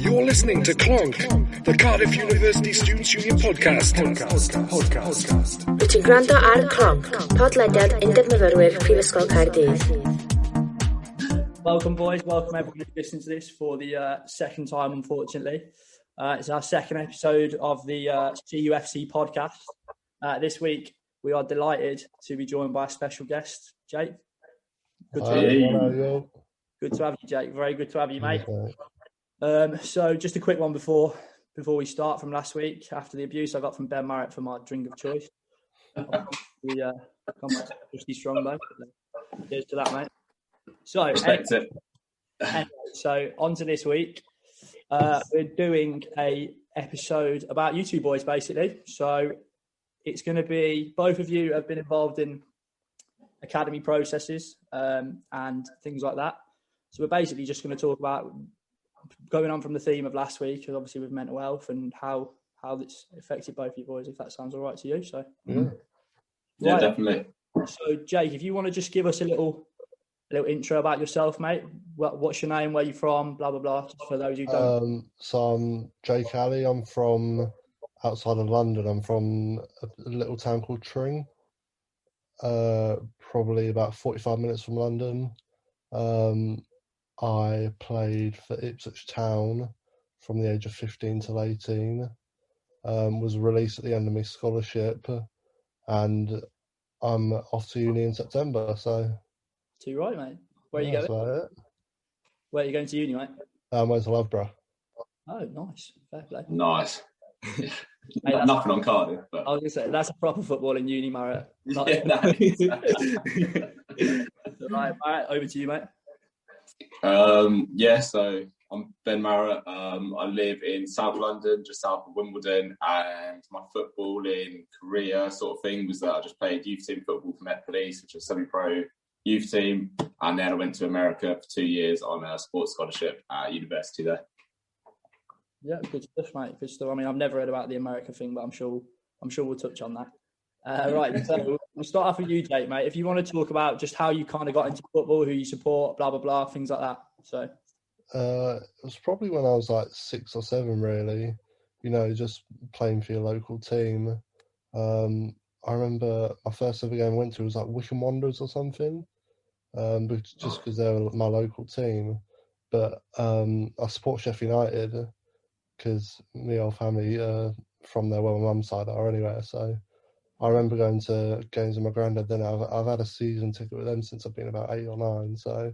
You're listening to Clonc, the Cardiff University Students' Union podcast. Podcast. Podcast. Wyt ti'n gwrando ar Clonc, podlediad undeb myfyrwyr Prifysgol Caerdydd. Welcome, boys. Welcome, everyone who's listening to this for the uh, second time, unfortunately. Uh, it's our second episode of the uh, CUFC podcast. Uh, this week, we are delighted to be joined by a special guest, Jake. Good to, Hi, have you. good to have you, Jake. Very good to have you, mate. Um, so, just a quick one before before we start from last week. After the abuse I got from Ben Marrett for my drink of choice, we uh, come back to Christy Strongbow. Cheers to that, mate. So, Respect it. Anyway, so on to this week. Uh, we're doing a episode about you two boys, basically. So it's going to be both of you have been involved in academy processes um, and things like that. So we're basically just going to talk about going on from the theme of last week, obviously with mental health and how how it's affected both of you boys. If that sounds all right to you, so Yeah. Yeah, Right. definitely. so Jake, if you want to just give us a little a little intro about yourself, mate. What, what's your name? Where you from? Blah blah blah. For those who don't. Um, so I'm Jake Alley. I'm from outside of London. I'm from a a little town called Tring. Uh, probably about 45 minutes from London. Um, I played for Ipswich Town from the age of 15 till 18. Um, was released at the end of my scholarship, and I'm off to uni in September. So Too right, mate. Where are you yeah, going? that's about it. Where are you going to uni, mate? Um, I went to Loughborough. Oh, nice. Fair play. Nice. Mate, that's- Nothing on Cardiff, but I was going to say that's a proper football in uni, Marriott. Not- yeah, that is. right, Marriott, over to you, mate. Um, yeah, so I'm Ben Marrett. Um, I live in South London, just south of Wimbledon, and my footballing career sort of thing was that I just played youth team football for Met Police, which is a semi-pro youth team, and then I went to America for two years on a sports scholarship at university there. Yeah, good stuff, mate. Good stuff. I mean, I've never heard about the America thing, but I'm sure I'm sure we'll touch on that. Uh, right, so we'll start off with you, Jake, mate. If you want to talk about just how you kind of got into football, who you support, blah blah blah, things like that. So Uh, it was probably when I was like six or seven, really. You know, just playing for your local team. Um, I remember my first ever game I went to was like Wycombe Wanderers or something, um, but just because they were my local team. But um, I support Sheffield United because me whole family uh, from there, well, my mum's side are anyway. So I remember going to games with my granddad. Then I've I've had a season ticket with them since I've been about eight or nine. So.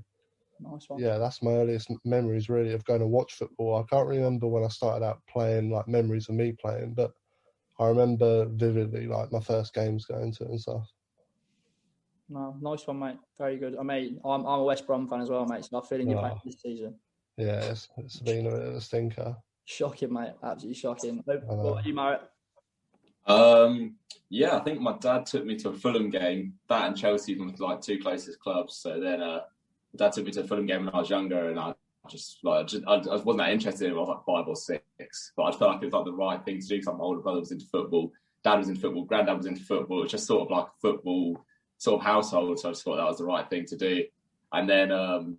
nice one. Yeah, that's my earliest memories really of going to watch football. I can't remember when I started out playing, like memories of me playing, but I remember vividly like my first games going to and stuff. No, nice one, mate. Very good. I mean, I'm, I'm a West Brom fan as well, mate. So I'm feeling your pain Oh. this season. Yeah, it's, it's been a bit of a stinker. Shocking, mate. Absolutely shocking. What about you, Marriott? Um, yeah, I think my dad took me to a Fulham game. That and Chelsea were like two closest clubs. So then, uh, dad took me to a Fulham game when I was younger, and I just like I, just, I, I wasn't that interested in it. I was like five or six, but I felt like it was like the right thing to do because my older brother was into football, dad was into football, granddad was into football. It was just sort of like a football sort of household. So I just thought that was the right thing to do. And then, um,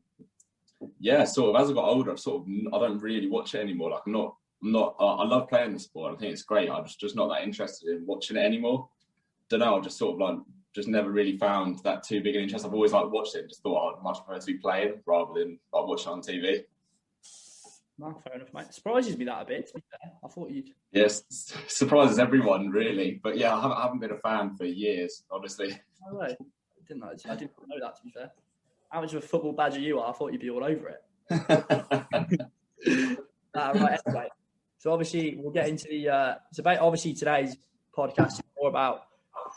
yeah, sort of as I got older, I've sort of I don't really watch it anymore. Like I'm not I'm not. Uh, I love playing the sport. I think it's great. I'm just, just not that interested in watching it anymore. Don't know. I just sort of like just never really found that too big an interest. I've always like watched it and just thought I'd much prefer to be playing rather than like watching on TV. No, fair enough, mate. Surprises me that a bit. To be fair, I thought you'd. Yes, surprises everyone really. But yeah, I haven't, I haven't been a fan for years, honestly. No way. I didn't know. I didn't know that. To be fair, how much of a football badger you are? I thought you'd be all over it. Uh, right, anyway. So obviously we'll get into the. Uh, it's about obviously today's podcast is more about.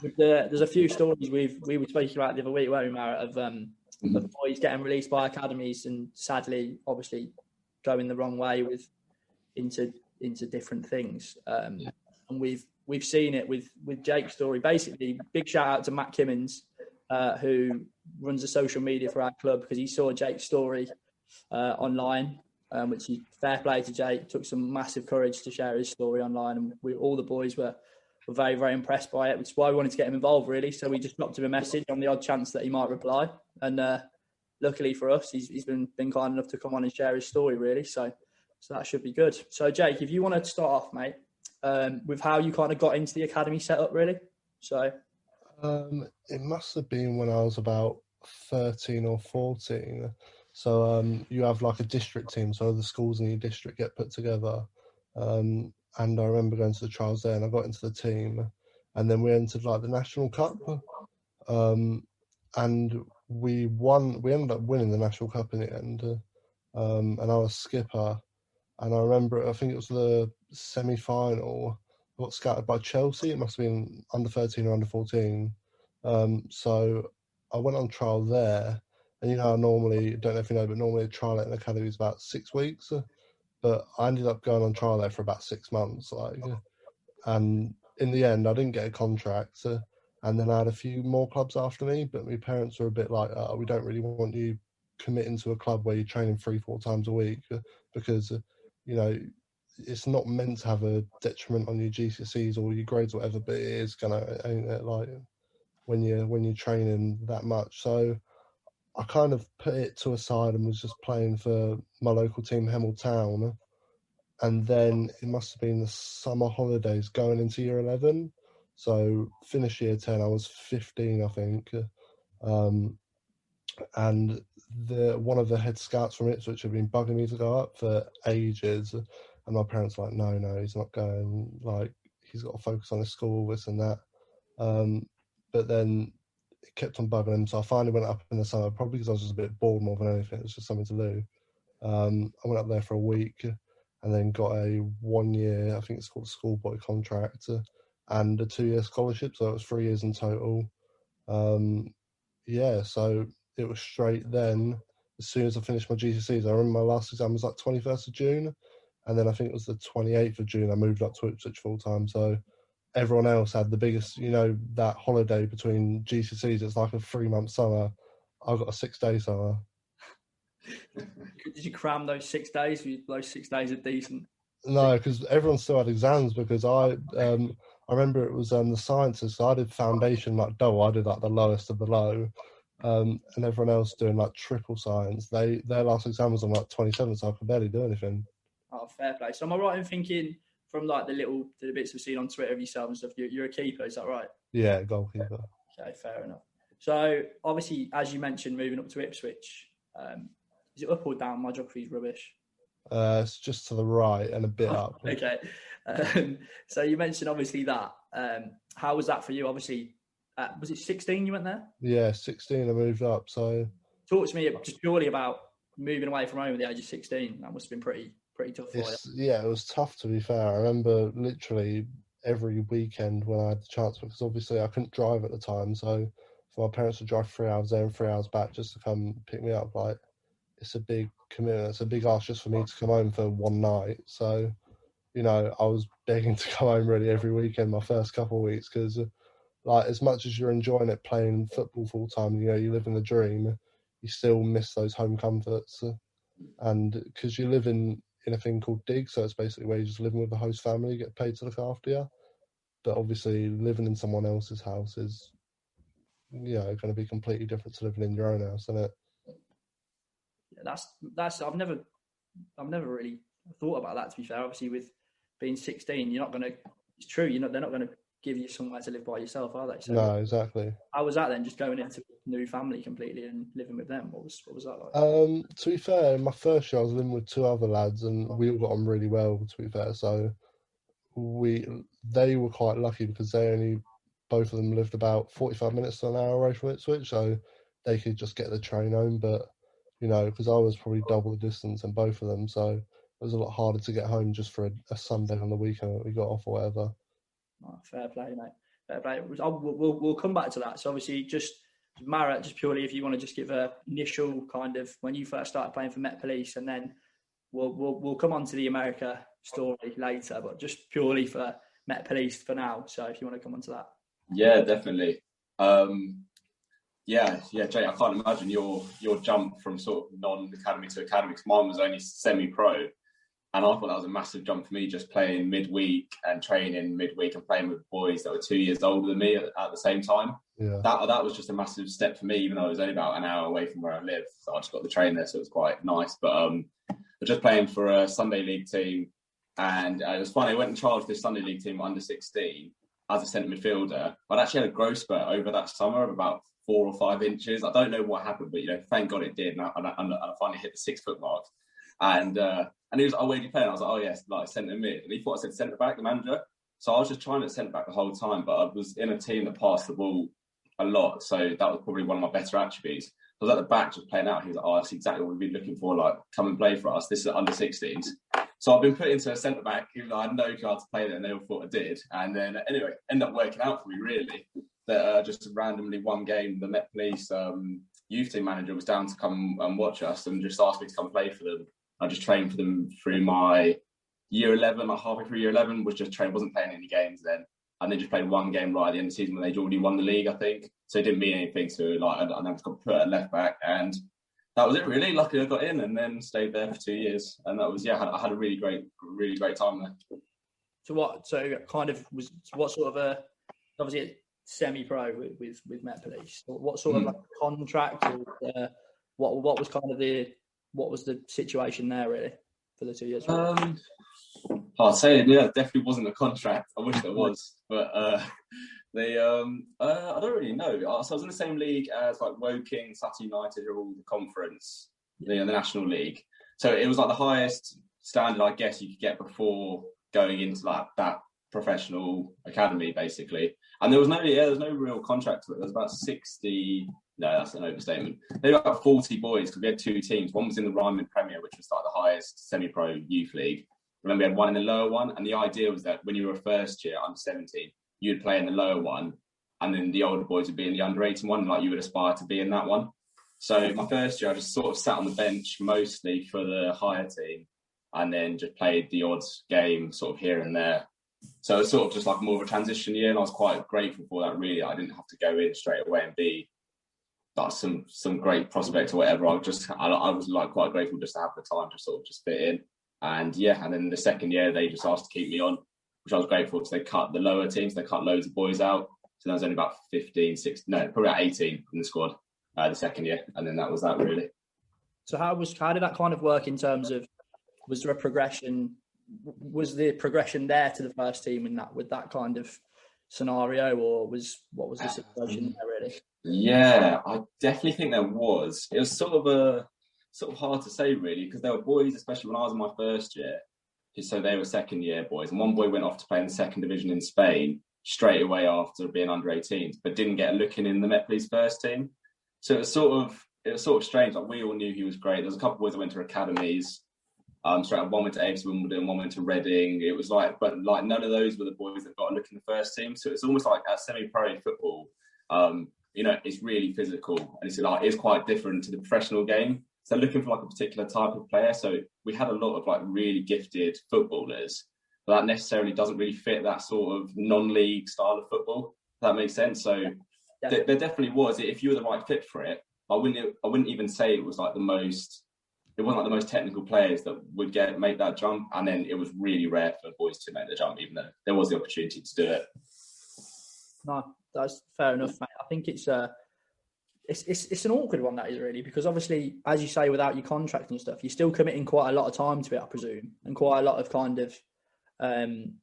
The, there's a few stories we've we were speaking about the other week, weren't we, Marriott, of um, of boys getting released by academies and sadly, obviously, going the wrong way with into into different things. Um, Yeah. And we've we've seen it with with Jake's story. Basically, big shout out to Matt Kimmins, uh, who runs the social media for our club because he saw Jake's story uh, online um, which is fair play to Jake. Took some massive courage to share his story online, and we all the boys were were very very impressed by it, which is why we wanted to get him involved really. So we just dropped him a message on the odd chance that he might reply, and uh, luckily for us, he's, he's been been kind enough to come on and share his story really. So So that should be good. So Jake, if you want to start off, mate, um, with how you kind of got into the academy setup, really. So Um, it must have been when I was about 13 or 14. So um, you have like a district team, so the schools in your district get put together. Um, and I remember going to the trials there, and I got into the team, and then we entered like the national cup, um, and we won. We ended up winning the national cup in the end, um, and I was skipper. And I remember, I think it was the semi-final. Got scattered by Chelsea. It must have been under 13 or under 14. Um, so I went on trial there, and you know, I normally don't know if you know, but normally a trial at an academy is about six weeks. But I ended up going on trial there for about six months, like, and in the end, I didn't get a contract. uh, and then I had a few more clubs after me, but my parents were a bit like, uh, "We don't really want you committing to a club where you're training three, four times a week, uh, because uh, you know it's not meant to have a detriment on your GCSEs or your grades, or whatever. But it is gonna, ain't it, like when you when you're training that much. So I kind of put it to a side and was just playing for my local team, Hemel Town. And then it must have been the summer holidays going into year 11. So finish year 10, I was 15, I think. Um, and the one of the head scouts from Ipswich had been bugging me to go up for ages. And my parents were like, no, no, he's not going. Like, he's got to focus on his school, this and that. Um, but then it kept on bugging him. So I finally went up in the summer, probably because I was just a bit bored more than anything. It was just something to do. Um, I went up there for a week and then got a one year, I think it's called schoolboy contract, and a two year scholarship. So it was three years in total. Um, yeah, so it was straight then. As soon as I finished my GCSEs, I remember my last exam was like 21st of June. And then I think it was the 28th of June, I moved up to Ipswich full time. So everyone else had the biggest, you know, that holiday between GCSEs. It's like a three month summer. I got a six day summer. did you cram those six days? Those six days are decent. No, because everyone still had exams. Because I, um, I remember it was um, the sciences. So I did foundation like double. I did like the lowest of the low, um, and everyone else doing like triple science. They their last exam was on like twenty seven, so I could barely do anything. Oh, fair play. So am I right in thinking from like the little the bits we've seen on Twitter of yourself and stuff, you're, you're a keeper, is that right? Yeah, goalkeeper. Okay, fair enough. So obviously, as you mentioned, moving up to Ipswich, um, is it up or down? My geography's rubbish. Uh, it's just to the right and a bit up. Okay. Um, so you mentioned obviously that. Um, how was that for you? Obviously, uh, was it 16 you went there? Yeah, sixteen. I moved up. So Talk to me just purely about moving away from home at the age of 16. That must have been pretty pretty tough for you. Yeah, it was tough to be fair. I remember literally every weekend when I had the chance because obviously I couldn't drive at the time, so for my parents to drive three hours there and three hours back just to come pick me up, like it's a big commitment. It's a big ask just for me to come home for one night. So, you know, I was begging to come home really every weekend my first couple of weeks because, uh, like, as much as you're enjoying it playing football full time, you know, you live in the dream, you still miss those home comforts, uh, and because you live in in a thing called dig, so it's basically where you're just living with the host family, get paid to look after you. But obviously, living in someone else's house is, you know, going to be completely different to living in your own house, isn't it? Yeah, that's that's I've never I've never really thought about that. To be fair, obviously with being 16, you're not going to. It's true. You're not. They're not going to give you somewhere to live by yourself, are they? So No, exactly. how was that then? Just going into a new family completely and living with them. What was what was that like? Um, to be fair, in my first year I was living with two other lads, and we all got on really well. To be fair, so we they were quite lucky because they only both of them lived about forty five minutes to an hour away from Ipswich, so they could just get the train home. But you know, because I was probably double the distance in both of them, so it was a lot harder to get home just for a, a Sunday on the weekend that we got off or whatever. Oh, fair play, mate. Fair play. We'll, we'll come back to that. So obviously, just Mara, just purely if you want to just give a initial kind of when you first started playing for Met Police, and then we'll we'll, we'll come on to the America story later, but just purely for Met Police for now. So if you want to come on to that, Yeah, definitely. Um, yeah, yeah, Jay. I can't imagine your your jump from sort of non-academy to academy. 'cause mine was only semi-pro, and I thought that was a massive jump for me, just playing midweek and training midweek and playing with boys that were two years older than me at, at the same time. Yeah, That that was just a massive step for me, even though it was only about an hour away from where I live. So I just got the train there, so it was quite nice. But um, were just playing for a Sunday league team, and uh, it was funny. I went and charge of this Sunday league team under 16 as a centre midfielder. I'd actually had a growth spurt over that summer of about four or five inches. I don't know what happened, but you know, thank God it did, and I, and I, and I finally hit the six foot mark. And uh, and he was like, "Oh, where do you play?" And I was like, "Oh yes, like centre mid." And he thought I said centre back, the manager. So I was just trying to centre back the whole time, but I was in a team that passed the ball a lot, so that was probably one of my better attributes. I was at the back just playing out. He was like, "Oh, that's exactly what we've been looking for. Like, come and play for us. This is under 16s." So I've been put into a centre back, even though I had no how to play there, and they all thought I did. And then anyway, ended up working out for me really. That uh, just randomly one game, the Met Police um, youth team manager was down to come and watch us, and just asked me to come play for them. I just trained for them through my year 11, like halfway through year 11, was just trained, wasn't playing any games then. And they just played one game right at the end of the season when they'd already won the league, I think. So it didn't mean anything to like, I, I just got put at left back. And that was it really. Luckily I got in and then stayed there for two years. And that was, yeah, I had, I had a really great, really great time there. So what? So kind of was what sort of a obviously semi-pro with with, with Met Police. What sort of Mm. like contract or uh, what what was kind of the what was the situation there really for the two years? Um, hard saying, yeah, it definitely wasn't a contract. I wish there was, but uh, they, um, uh, I don't really know. Uh, So I was in the same league as like Woking, Sutton United, who are all the conference, the, the National League. So it was like the highest standard, I guess, you could get before going into like that professional academy, basically. And there was no, yeah, there was no real contract to it. There was about sixty. No, that's an overstatement. They were about forty boys because we had two teams. One was in the Ryman Premier, which was like the highest semi-pro youth league. And then we had one in the lower one. And the idea was that when you were a first year under seventeen, you'd play in the lower one, and then the older boys would be in the under eighteen one. Like you would aspire to be in that one. So my first year, I just sort of sat on the bench mostly for the higher team, and then just played the odd game sort of here and there. So it was sort of just like more of a transition year, and I was quite grateful for that. Really, I didn't have to go in straight away and be like some some great prospect or whatever. I was just I, I was like quite grateful just to have the time to sort of just fit in. And yeah, and then the second year they just asked to keep me on, which I was grateful because they cut the lower teams, they cut loads of boys out. So there was only about 15, 16, no, probably about 18 in the squad uh, the second year. And then that was that really. So how was how did that kind of work in terms of was there a progression? Was the progression there to the first team in that with that kind of scenario, or was what was the situation there really? Yeah, I definitely think there was. It was sort of a sort of hard to say really because there were boys, especially when I was in my first year. So they were second year boys, and one boy went off to play in the second division in Spain straight away after being under 18s, but didn't get a look in in the Met Police first team. So it was sort of it was sort of strange. Like we all knew he was great. There was a couple of boys that went to academies. Um, up, one went to AFC Wimbledon, one went to Reading. It was like, but like none of those were the boys that got a look in the first team. So it's almost like a semi-pro football. Um, you know, it's really physical, and it's like it's quite different to the professional game. So looking for like a particular type of player. So we had a lot of like really gifted footballers, but that necessarily doesn't really fit that sort of non-league style of football. If that makes sense. So there, there definitely was. If you were the right fit for it, I wouldn't. I wouldn't even say it was like the most. It wasn't like the most technical players that would get make that jump, and then it was really rare for boys to make the jump, even though there was the opportunity to do it. No, that's fair enough, mate. I think it's uh it's, it's it's an awkward one that is really because obviously, as you say, without your contract and stuff, you're still committing quite a lot of time to it, I presume, and quite a lot of kind of um,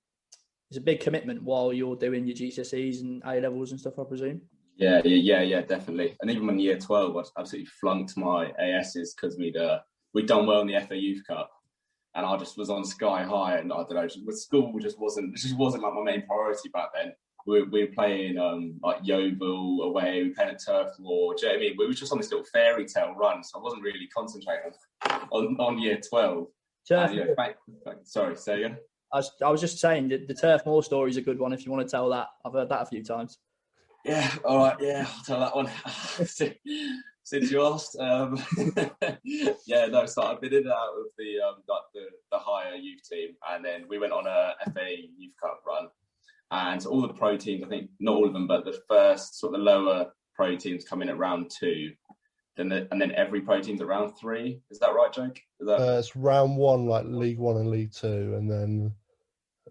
it's a big commitment while you're doing your GCSEs and A levels and stuff, I presume. Yeah, yeah, yeah, yeah, definitely. And even when year twelve, I absolutely flunked my ASs because we'd uh, we'd done well in the FA Youth Cup, and I just was on sky high, and I don't know, just, school just wasn't just wasn't like my main priority back then. We, we were playing um, like Yeovil away, we playing at Turf Moor. Do you know what I mean? We were just on this little fairy tale run, so I wasn't really concentrating on on year twelve. Turf, And, yeah, thank- thank- sorry, say again. I, was, I was just saying that the Turf Moor story is a good one if you want to tell that. I've heard that a few times. Yeah, all right, yeah, I'll tell that one. Since you asked, um, yeah, no. So I've been in and out of the um, like the, the higher youth team, and then we went on a FA Youth Cup run, and so all the pro teams, I think not all of them, but the first sort of the lower pro teams come in at round two, then the, and then every pro team's at round three. Is that right, Jake? That Uh, it's round one, like League One and League Two, and then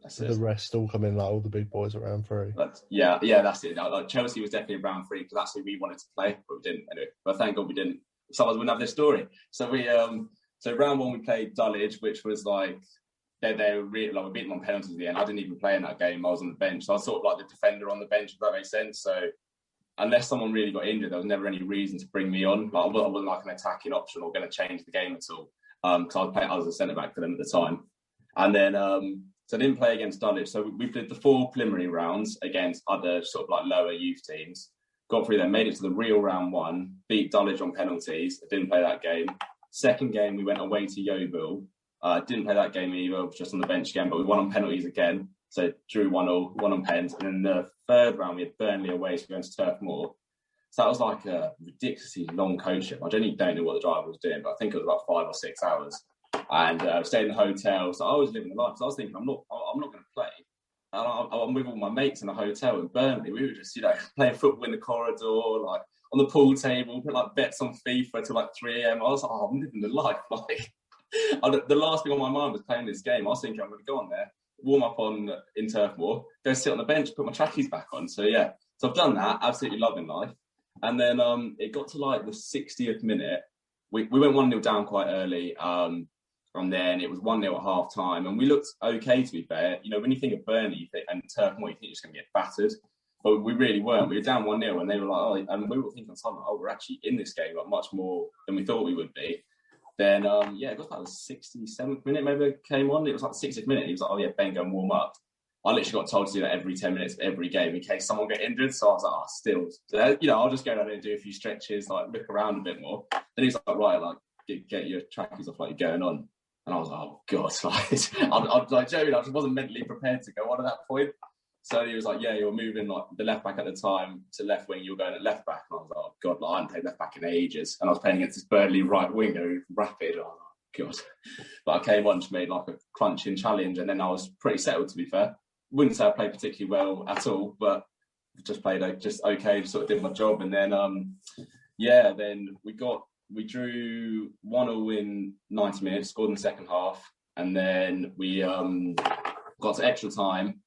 that's the it? rest all come in, like all the big boys at round three. That's, yeah, yeah, that's it. Like, Chelsea was definitely round three because that's who we wanted to play, but we didn't. Anyway, but thank God we didn't. Someone wouldn't have this story. So we, um, So round one we played Dulwich, which was like they they were really like we beat them on penalties at the end. I didn't even play in that game. I was on the bench. So I was sort of like the defender on the bench, if that makes sense. So unless someone really got injured, there was never any reason to bring me on. Like I wasn't, I wasn't like an attacking option or going to change the game at all. Because um, I was playing, I was a centre back for them at the time, and then um, so I didn't play against Dulwich. So we did the four preliminary rounds against other sort of like lower youth teams. Got through them, made it to the real round one, beat Dulwich on penalties. Didn't play that game. Second game, we went away to Yeovil. Uh, didn't play that game either, just on the bench again, but we won on penalties again. So drew one all, one on pens. And then the third round, we had Burnley away, so we went to Turf Moor. So that was like a ridiculously long coach trip. I genuinely don't know what the driver was doing, but I think it was about five or six hours. And uh, stayed in the hotel. So I was living the life. So I was thinking, I'm not, I'm not going to play. And I, I'm with all my mates in a hotel in Burnley. We were just, you know, playing football in the corridor, like on the pool table, put like bets on FIFA till like 3 a.m. I was like, oh, I'm living the life. Like, the last thing on my mind was playing this game. I was thinking I'm going to go on there, warm up on in Turf Moor, go sit on the bench, put my trackies back on. So yeah, so I've done that. Absolutely loving life. And then um, it got to like the 60th minute. We, we went 1 0 down quite early. Um, and then it was 1 0 at half time. And we looked okay, to be fair. You know, when you think of Burnley you and Turf Moor, you think you're just going to get battered. But we really weren't. We were down 1 0, and they were like, oh, and we were thinking oh, we're actually in this game like much more than we thought we would be. Then, um, yeah, it was like the 67th minute, maybe came on. It was like the 60th minute. He was like, oh, yeah, Ben, go and warm up. I literally got told to do that every 10 minutes every game in case someone get injured. So I was like, oh, still, so, you know, I'll just go down and do a few stretches, like look around a bit more. Then he's like, right, like, get, get your trackies off, like, you're going on. And I was like, oh, God, like, I'm, I'm like, Joey, I just wasn't mentally prepared to go on at that point. So he was like, yeah, you're moving like the left back at the time to left wing. You're going at left back. And I was like, oh, God, like, I haven't played left back in ages. And I was playing against this Burnley right winger, rapid. I was like, God. But I came on, just made like a crunching challenge. And then I was pretty settled, to be fair. Wouldn't say I played particularly well at all, but just played uh, just okay, sort of did my job. And then, um, yeah, then we got, we drew 1 0 in 90 minutes, scored in the second half. And then we um, got to extra time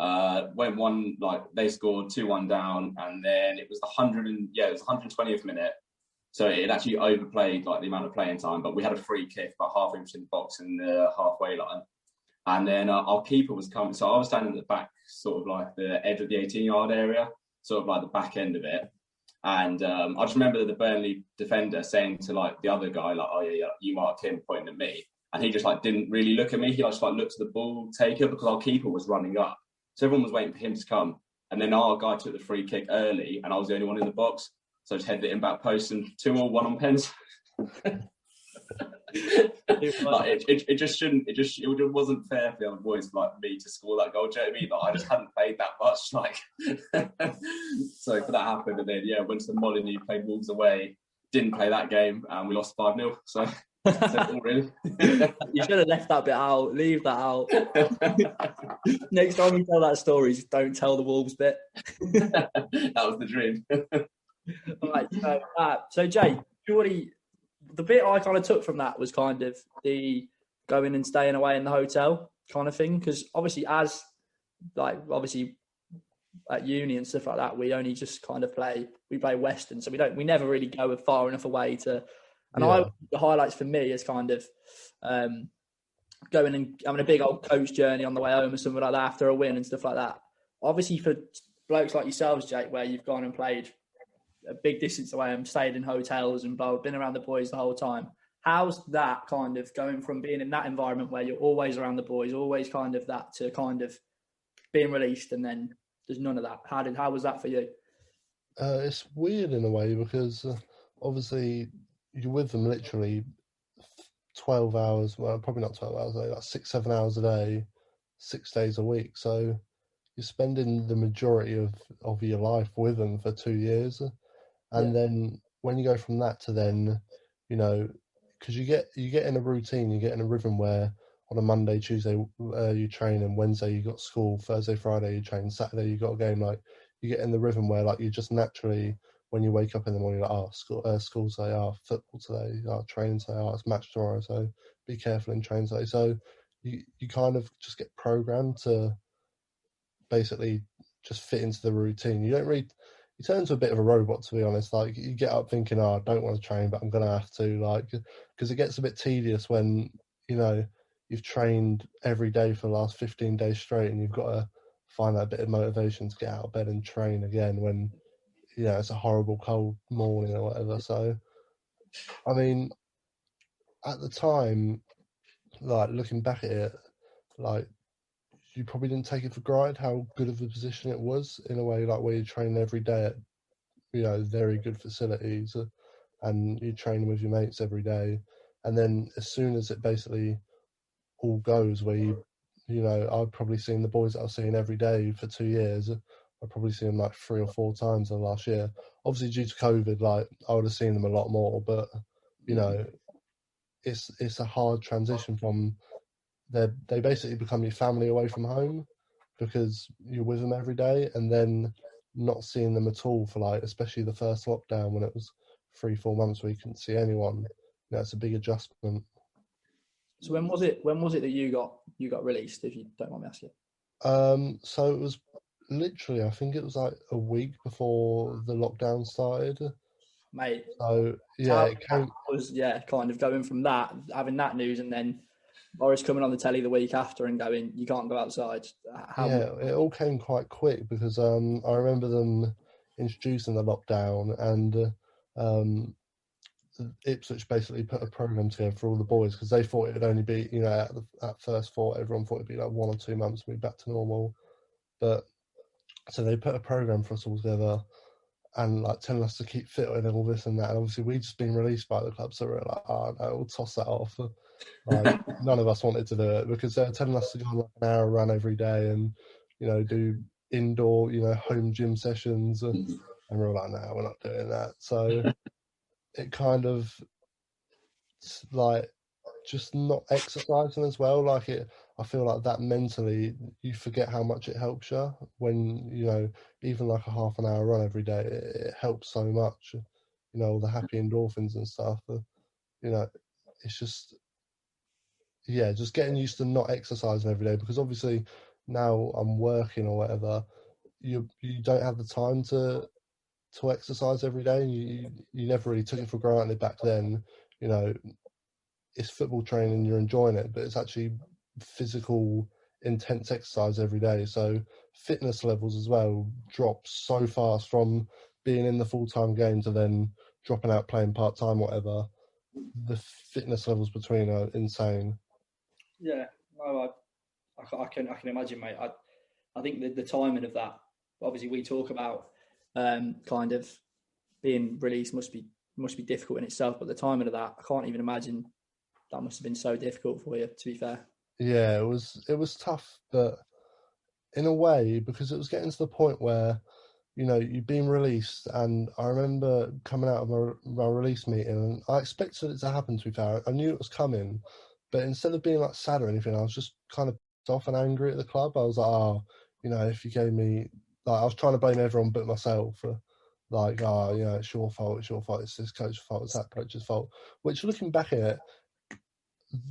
uh, went one like they scored two one down, and then it was the hundred and yeah, it was 120th minute. So it actually overplayed like the amount of playing time, but we had a free kick about half inch in the box in the halfway line, and then uh, our keeper was coming. So I was standing at the back, sort of like the edge of the 18 yard area, sort of like the back end of it. And um, I just remember the Burnley defender saying to like the other guy, like, "Oh yeah, yeah you marked him," pointing at me, and he just like didn't really look at me. He just like looked at the ball taker because our keeper was running up. So everyone was waiting for him to come. And then our guy took the free kick early, and I was the only one in the box. So I just headed it in back post and two or one on pens. like it, it, it, just shouldn't. It just it just wasn't fair for the other boys like me to score that goal. Do you know what I mean? Like I just hadn't played that much. Like so for that happened, and then yeah, went to the Molyneux, played Wolves away. Didn't play that game, and we lost five 0 So. you should have left that bit out. Leave that out. Next time you tell that story, just don't tell the wolves bit. that was the dream. All right. So, uh, so Jay, surely the bit I kind of took from that was kind of the going and staying away in the hotel kind of thing. Because obviously, as like obviously at uni and stuff like that, we only just kind of play. We play Western, so we don't. We never really go far enough away to and yeah. I the highlights for me is kind of um, going and having a big old coach journey on the way home or something like that after a win and stuff like that. Obviously, for blokes like yourselves, Jake, where you've gone and played a big distance away and stayed in hotels and blah, been around the boys the whole time. How's that kind of going from being in that environment where you're always around the boys, always kind of that to kind of being released and then there's none of that? How did how was that for you? Uh, it's weird in a way because uh, obviously you're with them literally 12 hours, well, probably not 12 hours a day, like six, seven hours a day, six days a week. So you're spending the majority of, of your life with them for two years. And yeah. then when you go from that to then, you know, because you get you get in a routine, you get in a rhythm where on a Monday, Tuesday uh, you train, and Wednesday you got school, Thursday, Friday you train, Saturday you got a game. Like you get in the rhythm where like you just naturally when you wake up in the morning, like, oh, school, uh, school today, oh, football today, oh, training today, oh, it's match tomorrow, so be careful in training today. So you, you kind of just get programmed to basically just fit into the routine. You don't really, you turn into a bit of a robot to be honest. Like you get up thinking, "Oh, I don't want to train, but I'm gonna have to." Like because it gets a bit tedious when you know you've trained every day for the last 15 days straight, and you've got to find that bit of motivation to get out of bed and train again when you know it's a horrible cold morning or whatever. So, I mean, at the time, like looking back at it, like you probably didn't take it for granted how good of a position it was in a way, like where you train every day at you know very good facilities, uh, and you train with your mates every day, and then as soon as it basically all goes, where you you know I've probably seen the boys that I've seen every day for two years. I've probably seen them like three or four times in the last year. Obviously, due to COVID, like I would have seen them a lot more, but you know, it's it's a hard transition from they they basically become your family away from home because you're with them every day, and then not seeing them at all for like especially the first lockdown when it was three four months where you couldn't see anyone. You know, it's a big adjustment. So when was it? When was it that you got you got released? If you don't mind me asking. Um, so it was literally, I think it was like a week before the lockdown started. Mate, So yeah, it came. was yeah, kind of going from that, having that news, and then Boris coming on the telly the week after and going, "You can't go outside." How, Yeah, it all came quite quick because um, I remember them introducing the lockdown and uh, um, Ipswich basically put a program together for all the boys because they thought it would only be, you know, at, the, at first thought everyone thought it'd be like one or two months and be back to normal, but so they put a program for us all together and like telling us to keep fit and all this and that. And obviously we'd just been released by the club, so we are like, oh no, we'll toss that off. Like, none of us wanted to do it because they were telling us to go on like an hour run every day and you know do indoor, you know, home gym sessions, and, mm-hmm. and we were like, no, we're not doing that. So it kind of like just not exercising as well. Like it, I feel like that mentally, you forget how much it helps you when you know even like a half an hour run every day. It, it helps so much. You know, the happy endorphins and stuff. uh, You know, it's just yeah, just getting used to not exercising every day because obviously now I'm working or whatever. You you don't have the time to to exercise every day. and you, you never really took it for granted back then. You know, it's football training, you're enjoying it, but it's actually physical, intense exercise every day. So fitness levels as well drop so fast from being in the full time game to then dropping out playing part time, whatever. The fitness levels between are insane. Yeah, no, I, I, can I can imagine, mate. I I think the, the timing of that. Obviously, we talk about um, kind of being released must be must be difficult in itself, but the timing of that, I can't even imagine. That must have been so difficult for you. To be fair, Yeah, it was it was tough, but in a way because it was getting to the point where you know you've been released, and I remember coming out of my, my release meeting, and I expected it to happen. To be fair, I knew it was coming, but instead of being like sad or anything, I was just kind of off and angry at the club. I was like, oh, you know, if you gave me like I was trying to blame everyone but myself for like, oh, you know, it's your fault, it's your fault, it's this coach's fault, it's that coach's fault. Which looking back at it,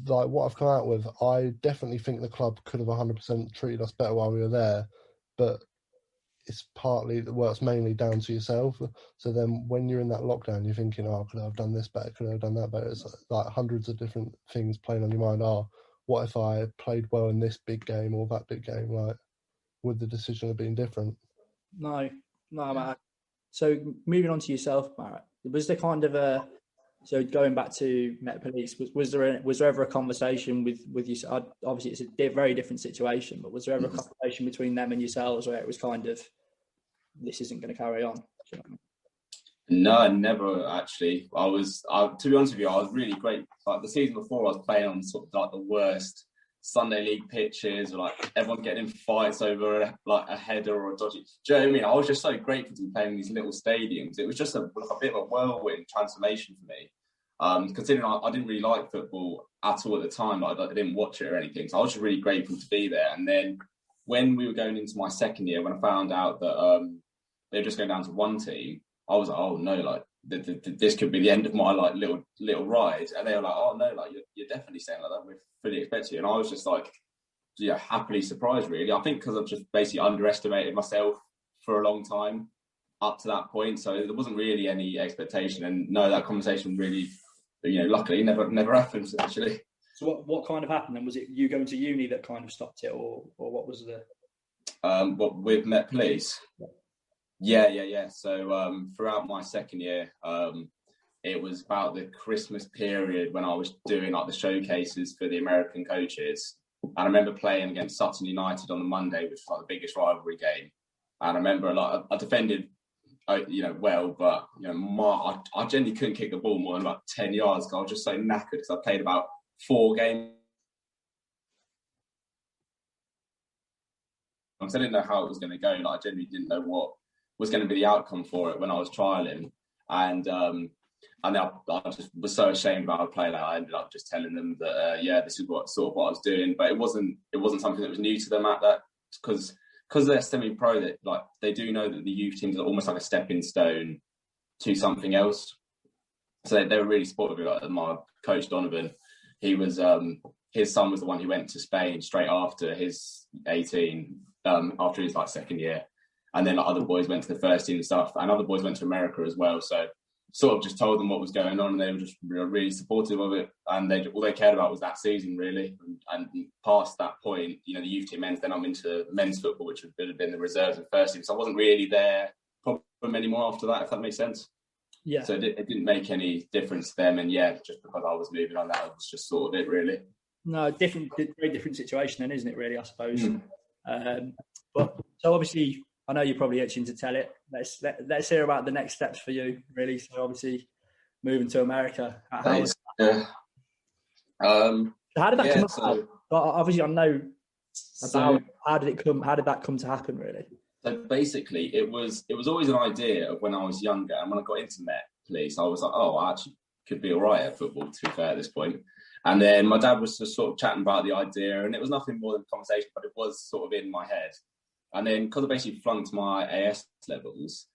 like what I've come out with, I definitely think the club could have 100% treated us better while we were there, but it's partly well, it's mainly down to yourself. So then when you're in that lockdown, you're thinking, oh, could I have done this better? Could I have done that better? It's like hundreds of different things playing on your mind. Oh, what if I played well in this big game or that big game? Like, would the decision have been different? no, no, Matt. So moving on to yourself, Barrett, was there kind of a so going back to Met Police, was, was there a, was there ever a conversation with with you? Obviously, it's a di- very different situation, but was there ever a mm. conversation between them and yourselves where it was kind of this isn't going to carry on? Do you know I mean? No, never actually. I was, I, to be honest with you, I was really great. Like the season before, I was playing on sort of like the worst Sunday league pitches, or like everyone getting in fights over a, like a header or a dodgy. Do you know what I mean? I was just so grateful to be playing in these little stadiums. It was just a, a bit of a whirlwind transformation for me. Um, considering I, I didn't really like football at all at the time, like, I didn't watch it or anything, so I was just really grateful to be there. And then when we were going into my second year, when I found out that um, they were just going down to one team, I was like, oh no, like th- th- th- this could be the end of my like little little ride. And they were like, oh no, like you're, you're definitely saying like that. We're fully expecting you. And I was just like, yeah, happily surprised really. I think because I've just basically underestimated myself for a long time. up to that point, so there wasn't really any expectation. And no, that conversation really, you know, luckily never never happened actually. So what, what kind of happened then? Was it you going to uni that kind of stopped it, or or what was the? Um, what with Met Police? Yeah, yeah, yeah. Yeah. So um, throughout my second year, um, it was about the Christmas period when I was doing like the showcases for the American coaches. And I remember playing against Sutton United on the Monday, which was like the biggest rivalry game. And I remember like I defended, uh, you know, well, but you know, my, I, I generally couldn't kick the ball more than about ten yards. Cause I was just so knackered because I played about four games. I didn't know how it was going to go. Like I genuinely didn't know what was going to be the outcome for it when I was trialing. And um, and I, I, just was so ashamed about a play that I ended up just telling them that uh, yeah, this is what sort of what I was doing. But it wasn't it wasn't something that was new to them at that because because they're semi-pro that like they do know that the youth teams are almost like a stepping stone to something else. So they, they were really supportive. Like my coach Donovan, he was um, his son was the one who went to Spain straight after his 18 um, after his like second year, and then like, other boys went to the first team and stuff, and other boys went to America as well. So sort of just told them what was going on, and they were just really supportive of it. And they all they cared about was that season, really. And, and past that point, you know, the youth team ends. Then I'm into men's football, which would have been the reserves and first team. So I wasn't really there problem anymore after that, if that makes sense. Yeah. So it, it, didn't make any difference to them, and yeah, just because I was moving on, that was just sort of it, really. No, different, very different situation, then, isn't it? Really, I suppose. Mm. Um, but so obviously, I know you're probably itching to tell it. Let's let, us let us hear about the next steps for you, really. So obviously, moving to America. How, yeah. Um, how did that yeah, come so, about? Obviously, I know about so, how did it come. How did that come to happen? Really. So basically, it was it was always an idea of when I was younger, and when I got into Met Police, I was like, oh, I actually could be all right at football. To be fair, at this point. And then my dad was just sort of chatting about the idea, and it was nothing more than a conversation, but it was sort of in my head. And then because I basically flunked my AS levels,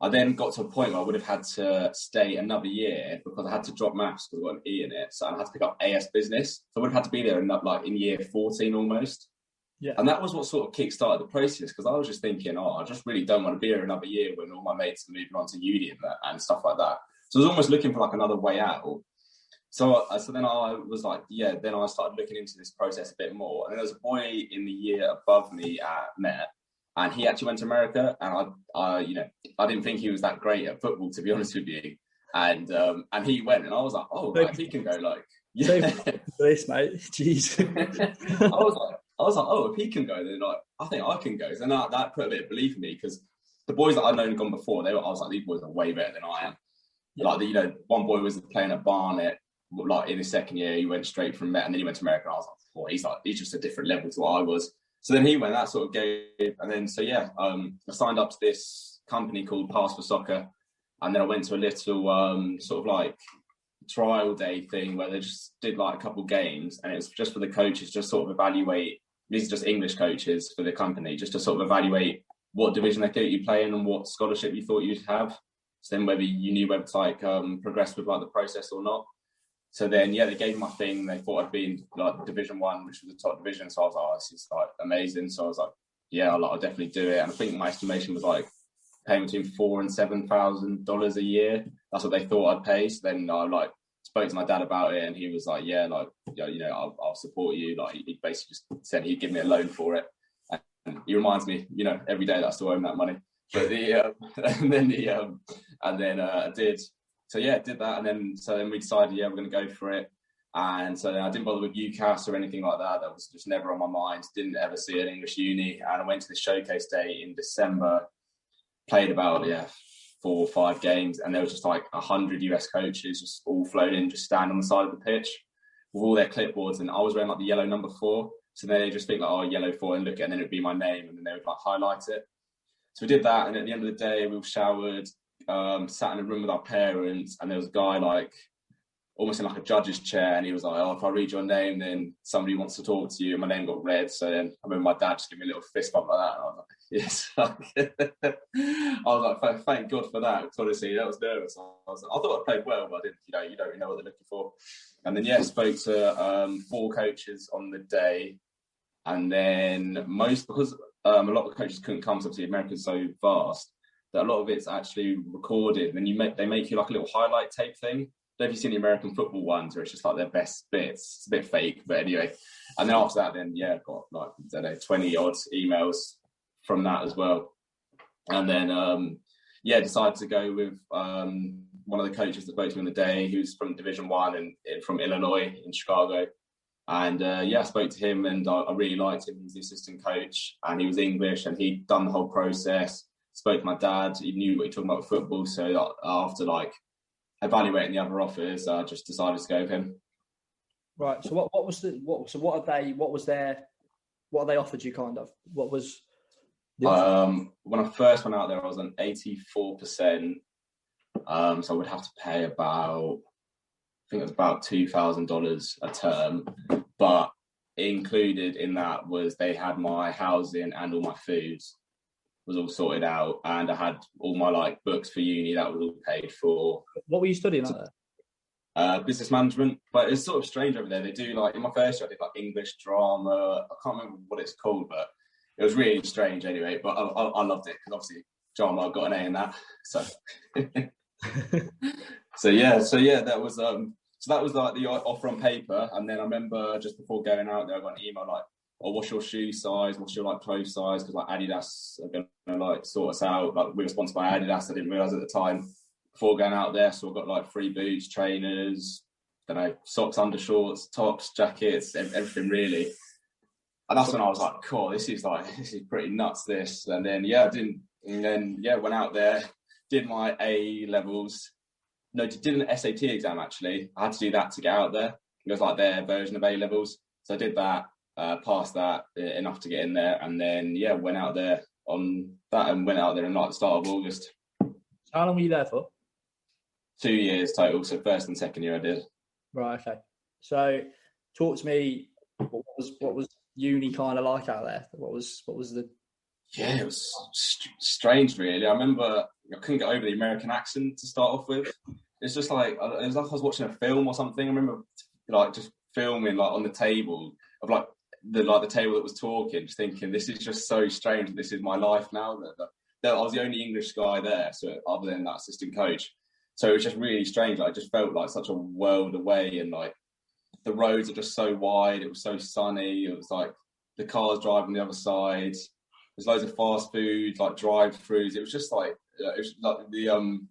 I then got to a point where I would have had to stay another year because I had to drop maths because I got an E in it. So I had to pick up AS business. So I would have had to be there in up like in year 14 almost. Yeah. And that was what sort of kick-started the process because I was just thinking, oh, I just really don't want to be here another year when all my mates are moving on to uni and, that, and stuff like that. So I was almost looking for like another way out. So, uh, so then I was like, yeah. Then I started looking into this process a bit more. And there was a boy in the year above me at Met, and he actually went to America. And I, I, you know, I didn't think he was that great at football, to be honest with you. And um, and he went, and I was like, oh, like, he can go, like, yeah. this, mate. Jeez. I was like, I was like, oh, if he can go, then like, I think I can go. So that, that put a bit of belief in me because the boys that I'd known and gone before, they were, I was like, these boys are way better than I am. Yeah. Like, you know, one boy was playing at Barnet, like in his second year, he went straight from Met, and then he went to America. And I was like, oh, he's like, he's just a different level to what I was. So then he went, that sort of gave, and then so yeah, um, I signed up to this company called Pass for Soccer, and then I went to a little um, sort of like trial day thing where they just did like a couple games, and it was just for the coaches, just sort of evaluate these are just English coaches for the company, just to sort of evaluate what division they thought you play in and what scholarship you thought you'd have. So then whether you knew whether to like um, progress with like the process or not. So then yeah, they gave my thing. They thought I'd be in like Division One, which was the top division. So I was like, oh, this is like amazing. So I was like, yeah, I'll, I'll definitely do it. And I think my estimation was like paying between four and seven thousand dollars a year. That's what they thought I'd pay. So then I like spoke to my dad about it, and he was like, "Yeah, like you know, I'll, I'll support you." Like he basically just said he'd give me a loan for it. And he reminds me, you know, every day that I still him that money. But the uh, and then the um, and then uh, I did. So yeah, did that, and then so then we decided, yeah, we're going to go for it. And so I didn't bother with UCAS or anything like that. That was just never on my mind. Didn't ever see an English uni. And I went to the showcase day in December. Played about yeah four or five games, and there was just like a hundred US coaches just all flown in, just stand on the side of the pitch with all their clipboards, and I was wearing like the yellow number four, so they just think like, oh, yellow four, and look at, and then it'd be my name, and then they would like highlight it. So we did that, and at the end of the day, we all showered, um, sat in a room with our parents, and there was a guy like almost in like a judge's chair, and he was like, "Oh, if I read your name, then somebody wants to talk to you." And my name got read, so then I remember my dad just gave me a little fist bump like that, and I was like, "Yes." I was like, "Thank God for that." Honestly, that was nervous. I, was, I thought I played well, but I didn't. You know, you don't know what they're looking for. And then yeah, spoke to um, four coaches on the day, and then most because um, a lot of coaches couldn't come, so obviously America's so vast that a lot of it's actually recorded, and you make they make you like a little highlight tape thing. I don't know if you've seen the American football ones where it's just like their best bits. It's a bit fake, but anyway. And then after that, then yeah, I've got like I don't know, twenty odd emails from that as well. And then um, yeah, decided to go with um, one of the coaches that spoke to me on the day, who's from Division One and from Illinois in Chicago. And uh, yeah, I spoke to him and I, I, really liked him. He's the assistant coach and he was English and he'd done the whole process. Spoke to my dad. He knew what he was talking about football. So after like evaluating the other offers, I just decided to go with him. Right. So what, what was the what? So what are they? What was their? What are they offered you? Kind of. What was? Um, when I first went out there, I was on eighty four percent. Um, so I would have to pay about I think it was about two thousand dollars a term, but included in that was they had my housing and all my foods was all sorted out, and I had all my like books for uni that was all paid for. What were you studying there? Uh, business management, but it's sort of strange over there. They do like in my first year, I did like English drama. I can't remember what it's called, but it was really strange anyway. But I, I, I loved it because obviously drama I got an A in that. So so yeah, so yeah, that was um, so that was like the offer on paper, and then I remember just before going out there, I got an email like, "Oh, what's your shoe size? What's your like clothes size?" Because like Adidas are gonna like sort us out. Like we were sponsored by Adidas. I didn't realize at the time before going out there, so I got like free boots, trainers, don't know, socks, undershorts, tops, jackets, everything really. And that's when I was like, "Cool, this is like this is pretty nuts." This, and then yeah, I didn't, and then yeah, went out there, did my A levels. No, did an SAT exam actually. I had to do that to get out there. It was like their version of A levels. So I did that, uh, passed that uh, enough to get in there, and then yeah, went out there on that and went out there in like the start of August. How long were you there for? Two years total. So first and second year I did. Right. Okay. So talk to me. What was what was uni kind of like out there? What was what was the yeah, it was st- strange, really. I remember I couldn't get over the American accent to start off with. It's just like it was like I was watching a film or something. I remember like just filming like on the table of like the like the table that was talking, just thinking this is just so strange. This is my life now. That, that, that I was the only English guy there, so other than that assistant coach. So it was just really strange. I just felt like such a world away, and like the roads are just so wide. It was so sunny. It was like the cars driving the other side there's loads of fast food, like drive-throughs. It was just like uh, it was like the um,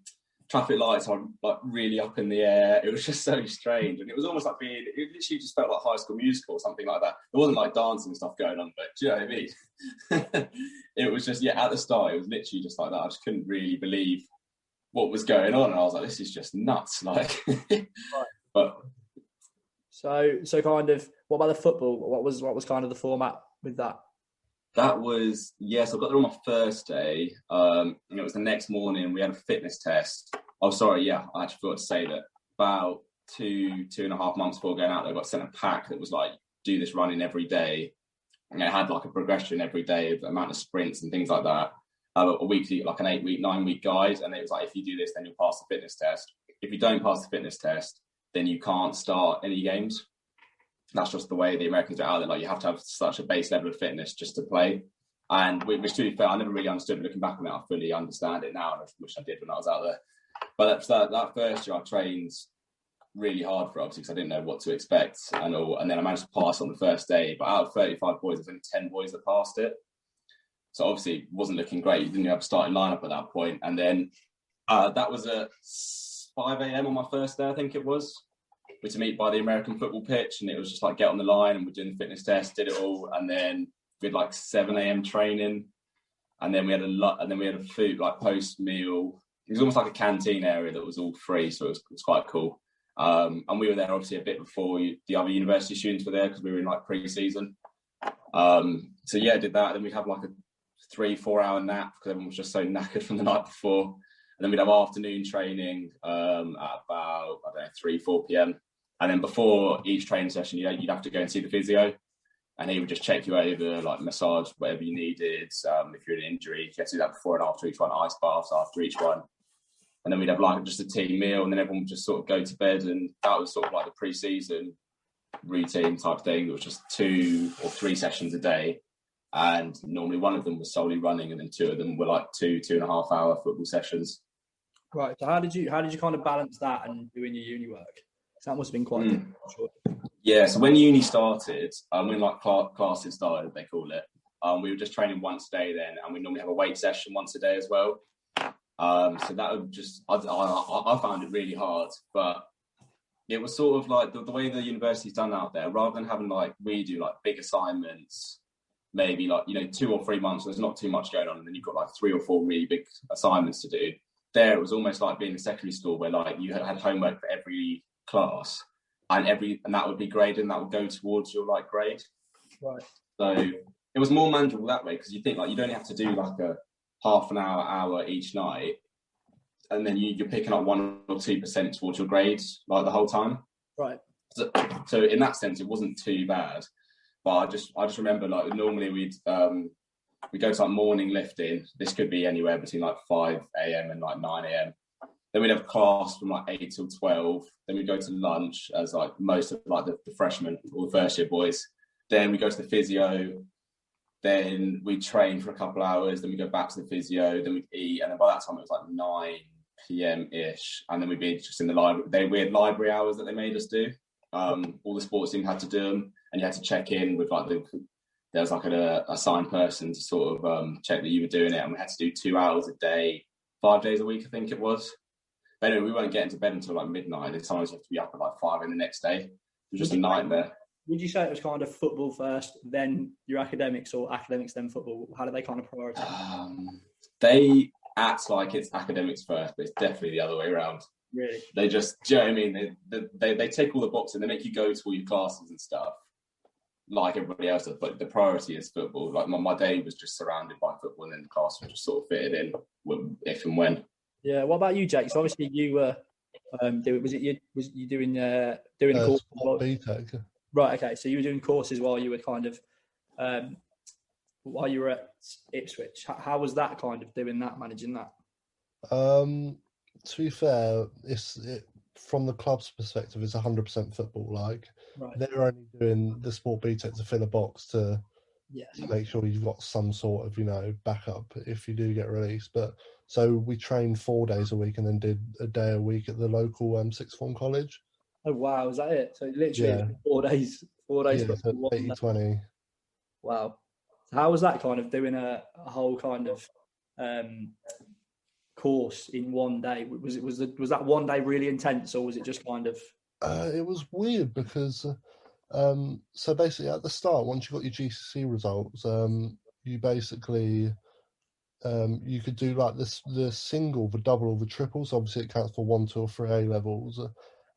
traffic lights are like really up in the air. It was just so strange, and it was almost like being. It literally just felt like High School Musical or something like that. It wasn't like dancing and stuff going on, but do you know what I mean? it was just yeah. At the start, it was literally just like that. I just couldn't really believe what was going on, and I was like, this is just nuts. Like, but so so kind of. What about the football? What was what was kind of the format with that? That was yes, I got there on my first day. Um, and it was the next morning. We had a fitness test. Oh, sorry, yeah, I actually forgot to say that. About two two and a half months before going out, there, I got sent a pack that was like, do this running every day, and it had like a progression every day of amount of sprints and things like that. Uh, a weekly, like an eight week, nine week guide, and it was like, if you do this, then you'll pass the fitness test. If you don't pass the fitness test, then you can't start any games that's just the way the Americans are out there. Like you have to have such a base level of fitness just to play. And which, to be fair, I never really understood. But looking back on it, I fully understand it now, and I wish I did when I was out there. But that, that first year, I trained really hard for obviously, because I didn't know what to expect and all. And then I managed to pass on the first day. But out of 35 boys, there's only 10 boys that passed it. So obviously, it wasn't looking great. You didn't have a starting lineup at that point. And then uh, that was at 5 a.m. on my first day, I think it was were to meet by the American football pitch, and it was just like get on the line, and we're doing the fitness test, did it all, and then we had like seven a.m. training, and then we had a lot, and then we had a food like post meal. It was almost like a canteen area that was all free, so it was, it was quite cool. Um, and we were there obviously a bit before the other university students were there because we were in like pre-season. Um, so yeah, did that. Then we'd have like a three, four hour nap because everyone was just so knackered from the night before. And then we'd have afternoon training um, at about I don't know three, four p.m. And then before each training session, you you'd have to go and see the physio, and he would just check you over, like massage whatever you needed. Um, if you're an injury, you have to do that before and after each one, ice baths after each one. And then we'd have like just a team meal, and then everyone would just sort of go to bed, and that was sort of like the pre-season routine type thing. It was just two or three sessions a day, and normally one of them was solely running, and then two of them were like two two and a half hour football sessions. Right. So how did you how did you kind of balance that and doing your uni work? That must have been quite Mm. Yeah, so when uni started, um, when like cla- classes started, they call it, um, we were just training once a day then, and we normally have a weight session once a day as well. Um, so that would just, I, I, I found it really hard, but it was sort of like the, the way the university's done out there, rather than having like we do like big assignments, maybe like, you know, two or three months, there's not too much going on, and then you've got like three or four really big assignments to do. There, it was almost like being in secondary school where like you had had homework for every class and every and that would be graded and that would go towards your like grade. Right. So it was more manageable that way because you think like you don't have to do like a half an hour, hour each night, and then you, you're picking up one or two percent towards your grades like the whole time. Right. So, so in that sense, it wasn't too bad. But I just I just remember like normally we'd um we go to like morning lifting. This could be anywhere between like five a.m. and like nine a.m. Then we'd have class from like eight till twelve. Then we'd go to lunch as like most of like the, the freshmen or the first year boys. Then we go to the physio. Then we train for a couple hours. Then we go back to the physio. Then we'd eat, and then by that time it was like nine p.m. ish. And then we'd be just in the library. They we had library hours that they made us do. Um, all the sports team had to do them, and you had to check in with like the there was like a assigned person to sort of um, check that you were doing it, and we had to do two hours a day, five days a week, I think it was. Anyway, we weren't getting to bed until like midnight, and sometimes you have to be up at like five in the next day. It was just a nightmare. Would you say it was kind of football first, then your academics, or academics then football? How do they kind of prioritize? Um, they act like it's academics first, but it's definitely the other way around. Really? They just, do you know what I mean? They, they, they, take all the boxes and they make you go to all your classes and stuff, like everybody else does. But the priority is football. Like my, my day was just surrounded by football, and then the class was just sort of fitted in with- if and when. Yeah. What about you, Jake? So obviously you were um, doing. Was it you? Was you doing uh, doing Uh, course? Sport BTEC. Right. Okay. So you were doing courses while you were kind of um, while you were at Ipswich. How, was that kind of doing that, managing that? Um, to be fair, it's it, from the club's perspective, it's hundred percent football. Like Right. they're only doing the sport BTEC to fill a box to Yeah. to make sure you've got some sort of you know backup if you do get released. But so we trained four days a week and then did a day a week at the local um, sixth form college. Oh wow, is that it? So literally Yeah. four days, four days. Yeah, so 80 20. Wow. So how was that kind of doing a, a whole kind of um, course in one day? Was it was it was that one day really intense, or was it just kind of Uh, it was weird because, um, so basically at the start, once you got your GCSE results, um, you basically, um, you could do like this the single, the double, or the triple. So obviously it counts for one, two, or three A levels.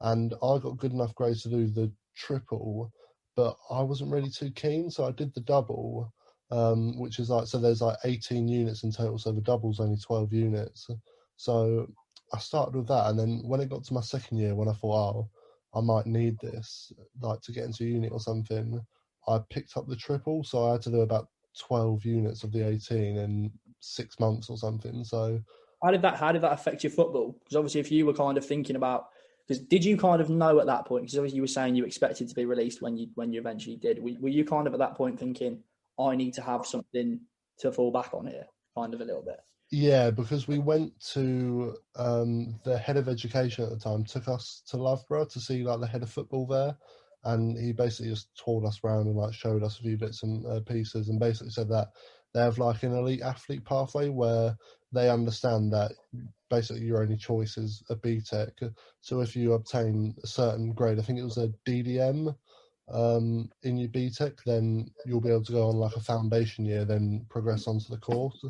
And I got good enough grades to do the triple, but I wasn't really too keen, so I did the double. Um, which is like so there's like 18 units in total, so the double's only 12 units. So I started with that, and then when it got to my second year, when I thought, oh, I might need this, like to get into a unit or something, I picked up the triple. So I had to do about 12 units of the 18 in six months or something. So how did that how did that affect your football? Because obviously, if you were kind of thinking about because did you kind of know at that point? Because obviously you were saying you expected to be released when you when you eventually did. Were, were you kind of at that point thinking I need to have something to fall back on here, kind of a little bit? yeah, because we went to um, the head of education at the time, took us to Loughborough to see like the head of football there. And he basically just toured us around and like showed us a few bits and uh, pieces, and basically said that they have like an elite athlete pathway where they understand that basically your only choice is a BTEC. So if you obtain a certain grade, I think it was a DDM um, in your BTEC, then you'll be able to go on like a foundation year, then progress onto the course.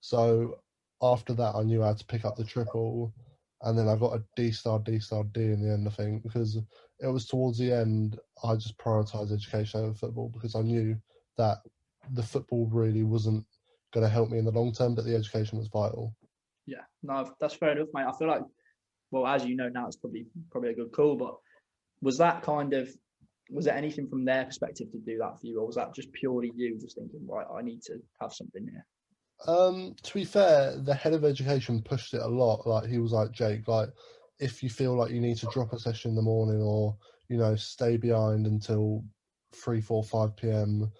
So after that, I knew I had to pick up the triple, and then I got a D star, D star, D in the end. I think because it was towards the end, I just prioritised education over football because I knew that the football really wasn't going to help me in the long term, but the education was vital. Yeah, no, that's fair enough, mate. I feel like, well, as you know now, it's probably probably a good call. But was that kind of was there anything from their perspective to do that for you, or was that just purely you just thinking, right, I need to have something here? Um, to be fair, the head of education pushed it a lot. Like he was like, Jake, like if you feel like you need to drop a session in the morning or, you know, stay behind until three, four, five PM,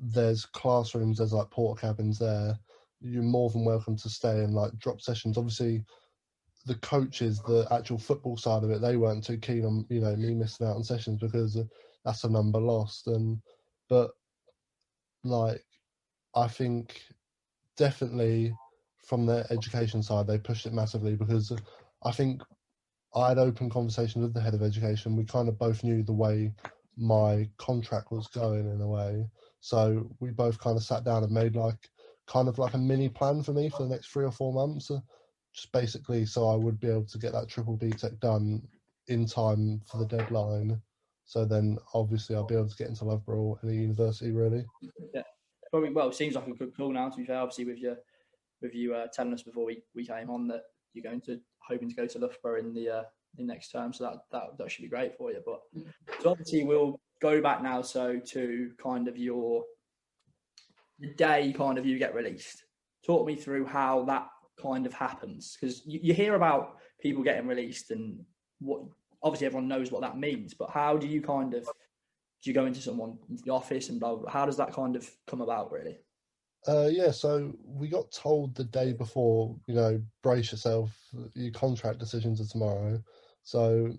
there's classrooms, there's like porta cabins there. You're more than welcome to stay and like drop sessions. Obviously, the coaches, the actual football side of it, they weren't too keen on you know me missing out on sessions because uh, that's a number lost. And but like, I think definitely from the education side, they pushed it massively because I think I had open conversations with the head of education. We kind of both knew the way my contract was going in a way. So we both kind of sat down and made like kind of like a mini plan for me for the next three or four months, uh, just basically so I would be able to get that triple BTEC done in time for the deadline. So then obviously I'll be able to get into Loughborough and the university really. Yeah, probably, well, it seems like a good call now. To be fair, obviously with your with you uh, telling us before we, we came on that you're going to hoping to go to Loughborough in the uh, in next term, so that, that that should be great for you. But so obviously we'll go back now. So to kind of your the day kind of you get released. Talk me through how that kind of happens because you, you hear about people getting released and what obviously everyone knows what that means, but how do you kind of do you go into someone into the office and blah, blah, blah? how does that kind of come about really? Uh, yeah, so we got told the day before, you know, brace yourself, your contract decisions are tomorrow. So,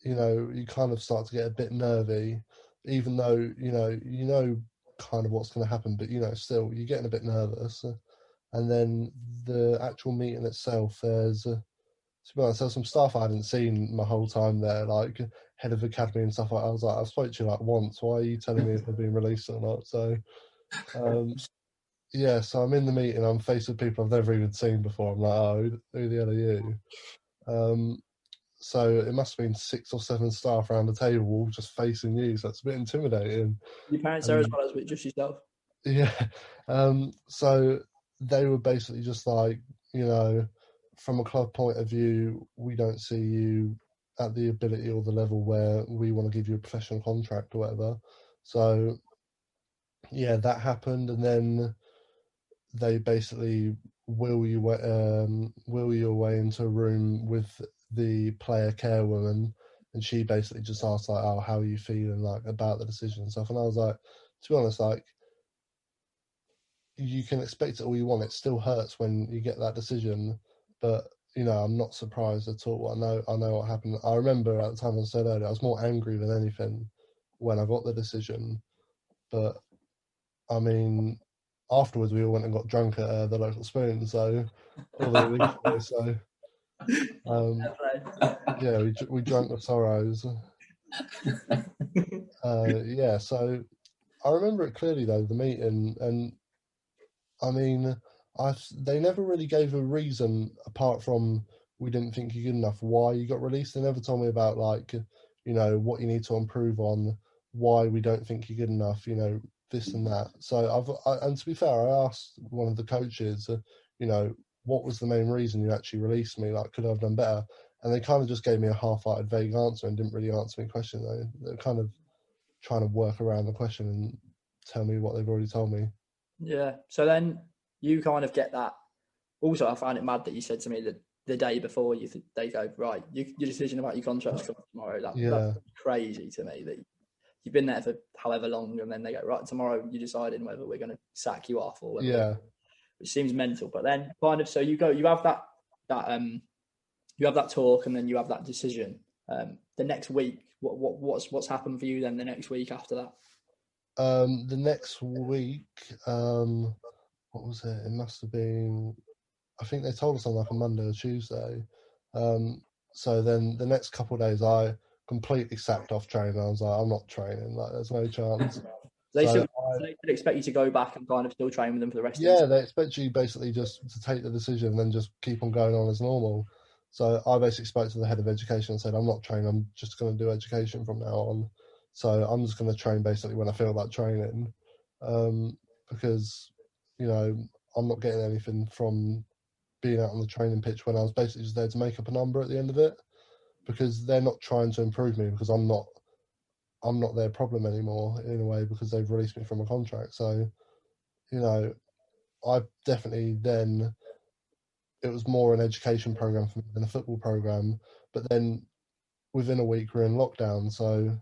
you know, you kind of start to get a bit nervy, even though, you know, you know kind of what's going to happen, but, you know, still, you're getting a bit nervous. And then the actual meeting itself, there's, uh, to be honest, there's some stuff I hadn't seen my whole time there, like head of academy and stuff like that. I was like, I spoke to you like once. Why are you telling me if they're being released or not? So, um, yeah, so I'm in the meeting. I'm faced with people I've never even seen before. I'm like, oh, who, who the hell are you? Um, so it must have been six or seven staff around the table all just facing you. So it's a bit intimidating. Your parents there as well as just yourself. Yeah. Um, so they were basically just like, you know, from a club point of view, we don't see you at the ability or the level where we want to give you a professional contract or whatever. So, yeah, that happened, and then they basically will you um, will you away into a room with the player care woman, and she basically just asked like, "Oh, how are you feeling like about the decision and stuff?" And I was like, to be honest, like you can expect it all you want. It still hurts when you get that decision, but you know, I'm not surprised at all. I know, I know what happened. I remember at the time I said earlier, I was more angry than anything when I got the decision. But I mean, afterwards we all went and got drunk at uh, the local spoon. So, so um, yeah, we we drank the sorrows. Uh, yeah, so I remember it clearly though the meeting, and I mean, I they never really gave a reason apart from we didn't think you're good enough. Why you got released? They never told me about like you know what you need to improve on, why we don't think you're good enough. You know this and that. So I've I, and to be fair, I asked one of the coaches, uh, you know, what was the main reason you actually released me? Like, could I have done better? And they kind of just gave me a half-hearted, vague answer and didn't really answer my question. They they're kind of trying to work around the question and tell me what they've already told me. Yeah. So then you kind of get that. Also, I find it mad that you said to me that the day before you th- they go right, you, your decision about your contract tomorrow. That, Yeah. That's crazy to me that you've been there for however long, and then they go right tomorrow. You're deciding whether we're going to sack you off or whether, Yeah, which seems mental. But then kind of so you go, you have that that um, you have that talk, and then you have that decision. Um, the next week, what what what's what's happened for you then? The next week after that. Um, the next week, um, what was it? It must have been. I think they told us on like a Monday or Tuesday. Um, so then the next couple of days, I completely sacked off training. I was like, I'm not training. Like, there's no chance. They So still I- they expect you to go back and kind of still train with them for the rest. yeah, of the. Yeah, they expect you basically just to take the decision and then just keep on going on as normal. So I basically spoke to the head of education and said, I'm not training. I'm just going to do education from now on. So I'm just going to train basically when I feel like training, um, because you know I'm not getting anything from being out on the training pitch when I was basically just there to make up a number at the end of it, because they're not trying to improve me because I'm not I'm not their problem anymore in a way because they've released me from a contract. So you know I definitely then it was more an education program for me than a football program. But then within a week we're in lockdown, so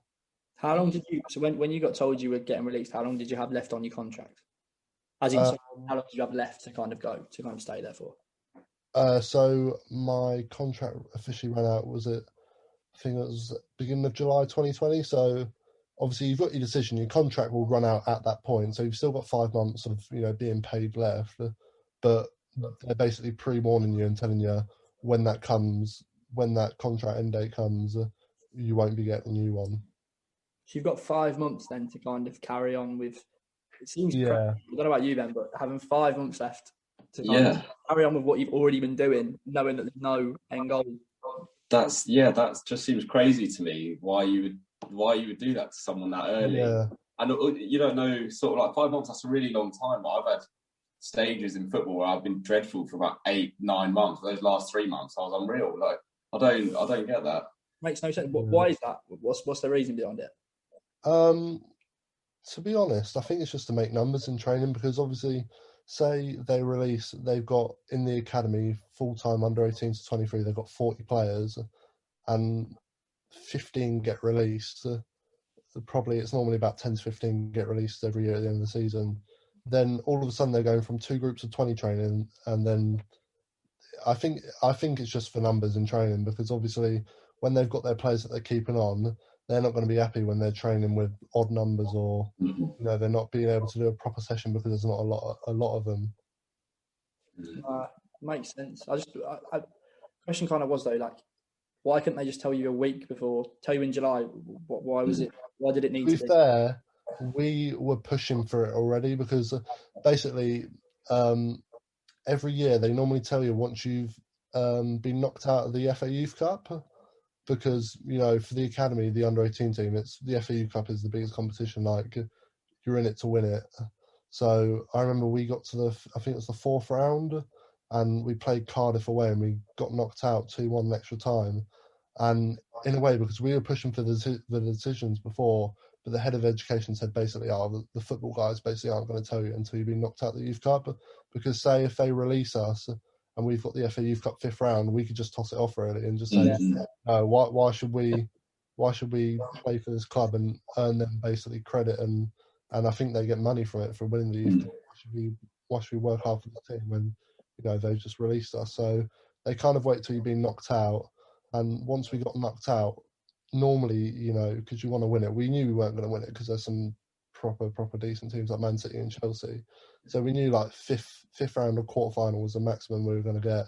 How long did you? So when, when you got told you were getting released, how long did you have left on your contract? As in, Um, how long did you have left to kind of go to kind of stay there for? Uh, so my contract officially ran out. Was it? I think it was beginning of July 2020. So obviously you've got your decision. Your contract will run out at that point. So you've still got five months of you know being paid left, but they're basically pre-warning you and telling you when that comes, when that contract end date comes, you won't be getting a new one. So you've got five months then to kind of carry on with. It seems crazy. Yeah, I don't know about you Ben, but having five months left to kind Yeah, of carry on with what you've already been doing, knowing that there's no end goal. That's yeah, that just seems crazy to me. Why you would why you would do that to someone that early? yeah, And uh, you don't know, sort of like five months. That's a really long time. I've had stages in football where I've been dreadful for about eight, nine months. Those last three months, I was unreal. Like I don't, I don't get that. Makes no sense. What, Yeah. why is that? What's what's the reason behind it? Um, to be honest, I think it's just to make numbers in training because obviously, say they release, they've got in the academy full time under 18 to 23, they've got 40 players and 15 get released. Probably it's normally about 10 to 15 get released every year at the end of the season. Then all of a sudden they're going from two groups of 20 training and then I think I think it's just for numbers in training because obviously when they've got their players that they're keeping on, they're not going to be happy when they're training with odd numbers or you know they're not being able to do a proper session because there's not a lot a lot of them. Uh, makes sense. I just I, I, question kind of was though like, why couldn't they just tell you a week before? Tell you in July? What? Why was it? Why did it need To to be be? fair, we were pushing for it already because uh, basically um, every year they normally tell you once you've um, been knocked out of the FA Youth Cup because you know for the academy the under 18 team it's the FA Youth Cup is the biggest competition like you're in it to win it so I remember we got to the I think it was the fourth round and we played Cardiff away and we got knocked out 2-1 extra time and in a way because we were pushing for the, the decisions before but the head of education said basically, oh, the, the football guys basically aren't going to tell you until you've been knocked out the youth cup. Because say if they release us and we've got the FA Youth Cup fifth round, we could just toss it off really and just say, Yeah. No, why why should we why should we play for this club and earn them basically credit and and I think they get money from it for winning the youth Mm. cup. Why should we why should we work hard for the team when you know they've just released us? So they kind of wait till you've been knocked out, and once we got knocked out, normally you know because you want to win it, we knew we weren't going to win it because there's some proper proper decent teams like Man City and Chelsea. So we knew like fifth fifth round or quarter final was the maximum we were going to get.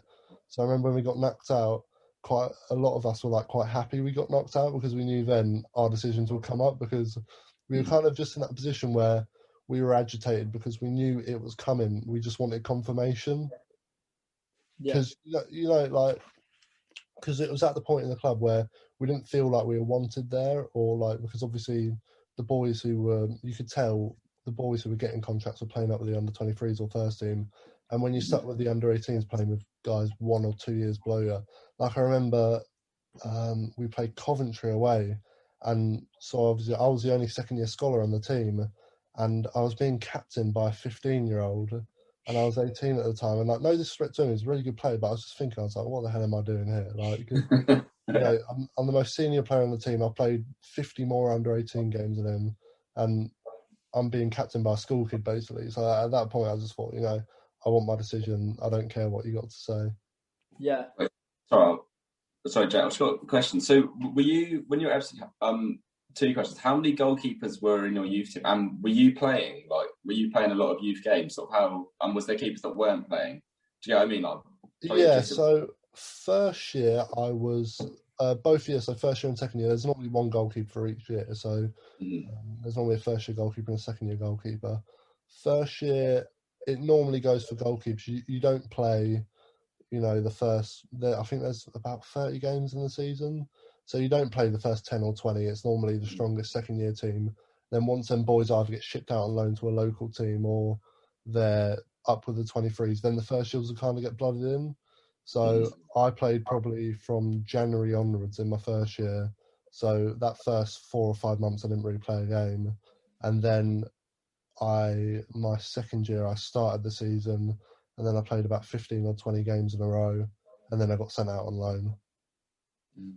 So I remember when we got knocked out, quite a lot of us were like quite happy we got knocked out because we knew then our decisions would come up because we were mm. kind of just in that position where we were agitated because we knew it was coming. We just wanted confirmation Yeah. because you, know, you know like because it was at the point in the club where we didn't feel like we were wanted there or like because obviously the boys who were you could tell the boys who were getting contracts were playing up with the under 23s or first team and when you start with the under 18s playing with guys one or two years below you like i remember um, we played coventry away and so obviously i was the only second year scholar on the team and i was being captained by a 15 year old and I was 18 at the time, and like no disrespect to him, he's a really good player, but I was just thinking, I was like, what the hell am I doing here? Like, you know, I'm, I'm the most senior player on the team. I've played 50 more under 18 games than him, and I'm being captained by a school kid basically. So at that point, I just thought, you know, I want my decision. I don't care what you got to say. Yeah. Sorry, sorry, Jack. I've just got a question. So, were you when you were FC, um, two questions. How many goalkeepers were in your youth team, and were you playing? Like, were you playing a lot of youth games? Sort of how, and was there keepers that weren't playing? Do you know what I mean? Like, yeah. So first year, I was uh, both years. So first year and second year, there's normally one goalkeeper for each year. So mhm. Um, there's normally a first year goalkeeper and a second year goalkeeper. First year, it normally goes for goalkeepers. You, you don't play, you know, the first. There, I think there's about 30 games in the season, so you don't play the first 10 or 20. It's normally the strongest second year team. Then once them boys either get shipped out on loan to a local team or they're up with the 23s, then the first years will kind of get blooded in. So mm-hmm. I played probably from January onwards in my first year. So that first four or five months, I didn't really play a game, and then I my second year I started the season, and then I played about fifteen or twenty games in a row, and then I got sent out on loan. Mm.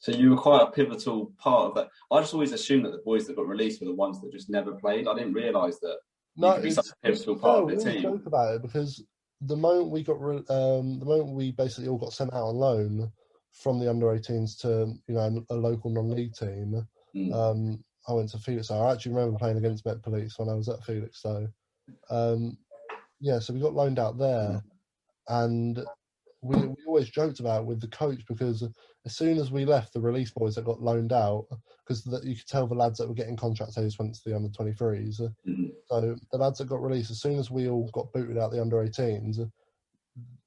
So you were quite a pivotal part of that. I just always assumed that the boys that got released were the ones that just never played. I didn't realise that No, you could be such a pivotal part of the team. joke about it because the moment we got re- um, the moment we basically all got sent out on loan from the under 18s to you know a local non-league team, Mm. um, I went to Felix. I actually remember playing against Met Police when I was at Felix. So um, yeah, so we got loaned out there, and we we always joked about with the coach because as soon as we left, the release boys that got loaned out because you could tell the lads that were getting contracts they just went to the under 23s. Mm. So the lads that got released, as soon as we all got booted out the under 18s,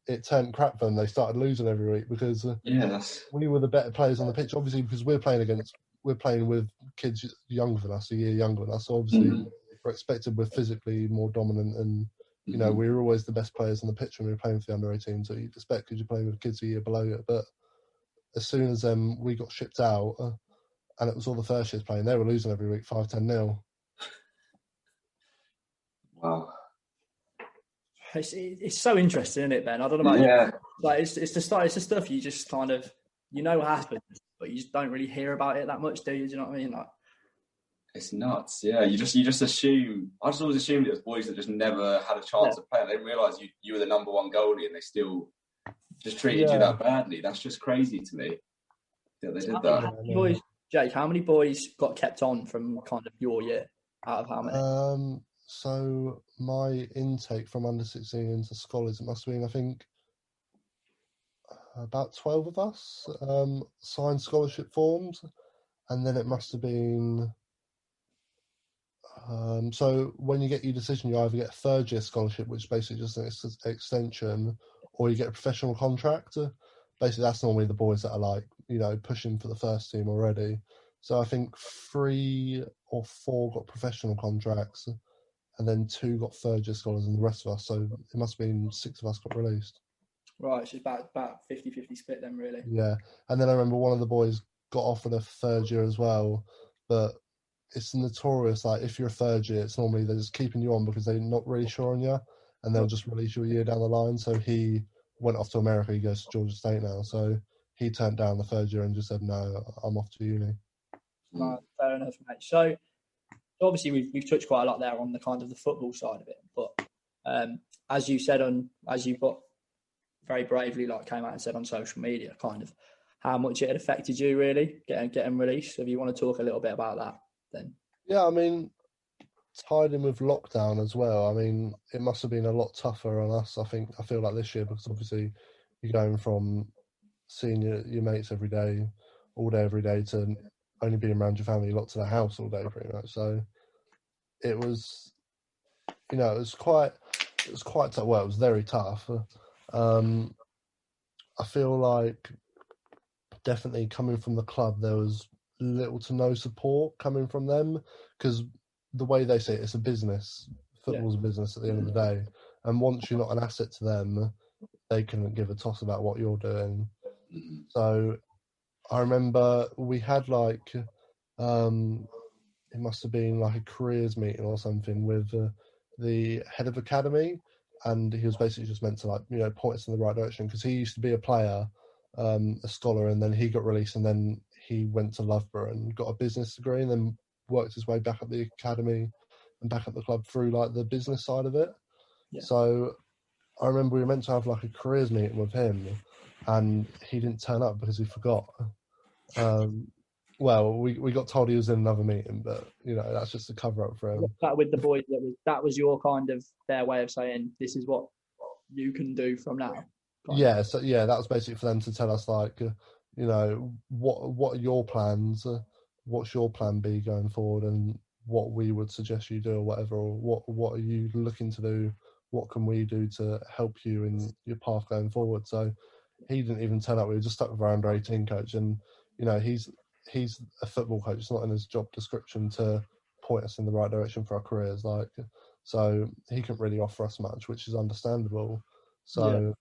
it turned crap for them. They started losing every week because Yeah, we were the better players on the pitch. Obviously, because we're playing against, we're playing with kids younger than us, a year younger than us. So obviously, Mhm. we're expected we're physically more dominant, and you know Mhm. we were always the best players on the pitch when we were playing for the under 18s. So you'd expect because you're playing with kids a year below you. But as soon as um, we got shipped out, uh, and it was all the first years playing, they were losing every week, five ten nil. wow. It's, it's so interesting, isn't it, Ben? I don't know about you. Yeah, Like it's it's the stuff it's the stuff you just kind of you know what happens, but you just don't really hear about it that much, do you? Do you know what I mean? Like it's nuts. Yeah, you just you just assume. I just always assumed it was boys that just never had a chance Yeah. of playing. I didn't realise you you were the number one goalie and they still just treated Yeah. you that badly. That's just crazy to me. Yeah, they did how that. many, how many boys, Jake? How many boys got kept on from kind of your year out of how many? Um, so my intake from under 16 into scholars, it must have been, I think, about 12 of us um, signed scholarship forms. And then it must have been. Um, so when you get your decision, you either get a third year scholarship, which is basically just an ex- extension, or you get a professional contract. Basically, that's normally the boys that are like, you know, pushing for the first team already. So I think three or four got professional contracts, and then two got third year scholars, and the rest of us. So it must have been six of us got released. Right, it's about about 50-50 split then, really. Yeah, and then I remember one of the boys got offered a third year as well, but it's notorious. Like if you're a third year, it's normally they're just keeping you on because they're not really sure on you, and they'll just release you a year down the line. So he went off to America. He goes to Georgia State now. So he turned down the third year and just said, "No, I'm off to uni." Right, fair enough, mate. So obviously we've we've touched quite a lot there on the kind of the football side of it, but um, as you said on as you got very bravely like came out and said on social media, kind of how much it had affected you really getting getting released. So if you want to talk a little bit about that, then Yeah, I mean, tied in with lockdown as well. I mean, it must have been a lot tougher on us. I think I feel like this year because obviously you're going from seeing your, your mates every day, all day every day, to only being around your family, locked in the house all day pretty much. So it was, you know, it was quite, it was quite tough. Well, it was very tough. Um, I feel like definitely coming from the club, there was little to no support coming from them because the way they say it, it's a business. Football's a business at the end of the day, and once you're not an asset to them, they can give a toss about what you're doing. So I remember we had like um it must have been like a careers meeting or something with uh, the head of academy and he was basically just meant to like you know point us in the right direction because he used to be a player um a scholar and then he got released and then he went to Loughborough and got a business degree and then worked his way back at the academy and back at the club through like the business side of it Yeah. so I remember we were meant to have like a careers meeting with him and he didn't turn up because he forgot. Um, well, we, we got told he was in another meeting, but you know that's just a cover up for him. that with the boys that was that was your kind of their way of saying this is what you can do from now. Yeah, so yeah, that was basically for them to tell us like, you know, what what are your plans? Uh, what's your plan B going forward, and what we would suggest you do, or whatever, or what what are you looking to do? What can we do to help you in your path going forward? So he didn't even turn up. We were just stuck with our under eighteen coach, and you know he's he's a football coach. It's not in his job description to point us in the right direction for our careers. Like, so he couldn't really offer us much, which is understandable. So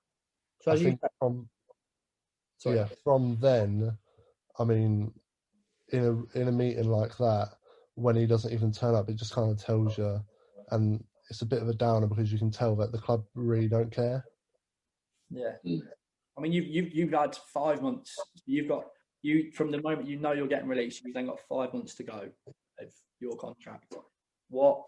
So I as you think from sorry. yeah from then, I mean, in a in a meeting like that, when he doesn't even turn up, it just kind of tells you, and it's a bit of a downer because you can tell that the club really don't care. Yeah. I mean, you've, you've, you've had five months. You've got you from the moment you know you're getting released, you've then got five months to go of your contract. What?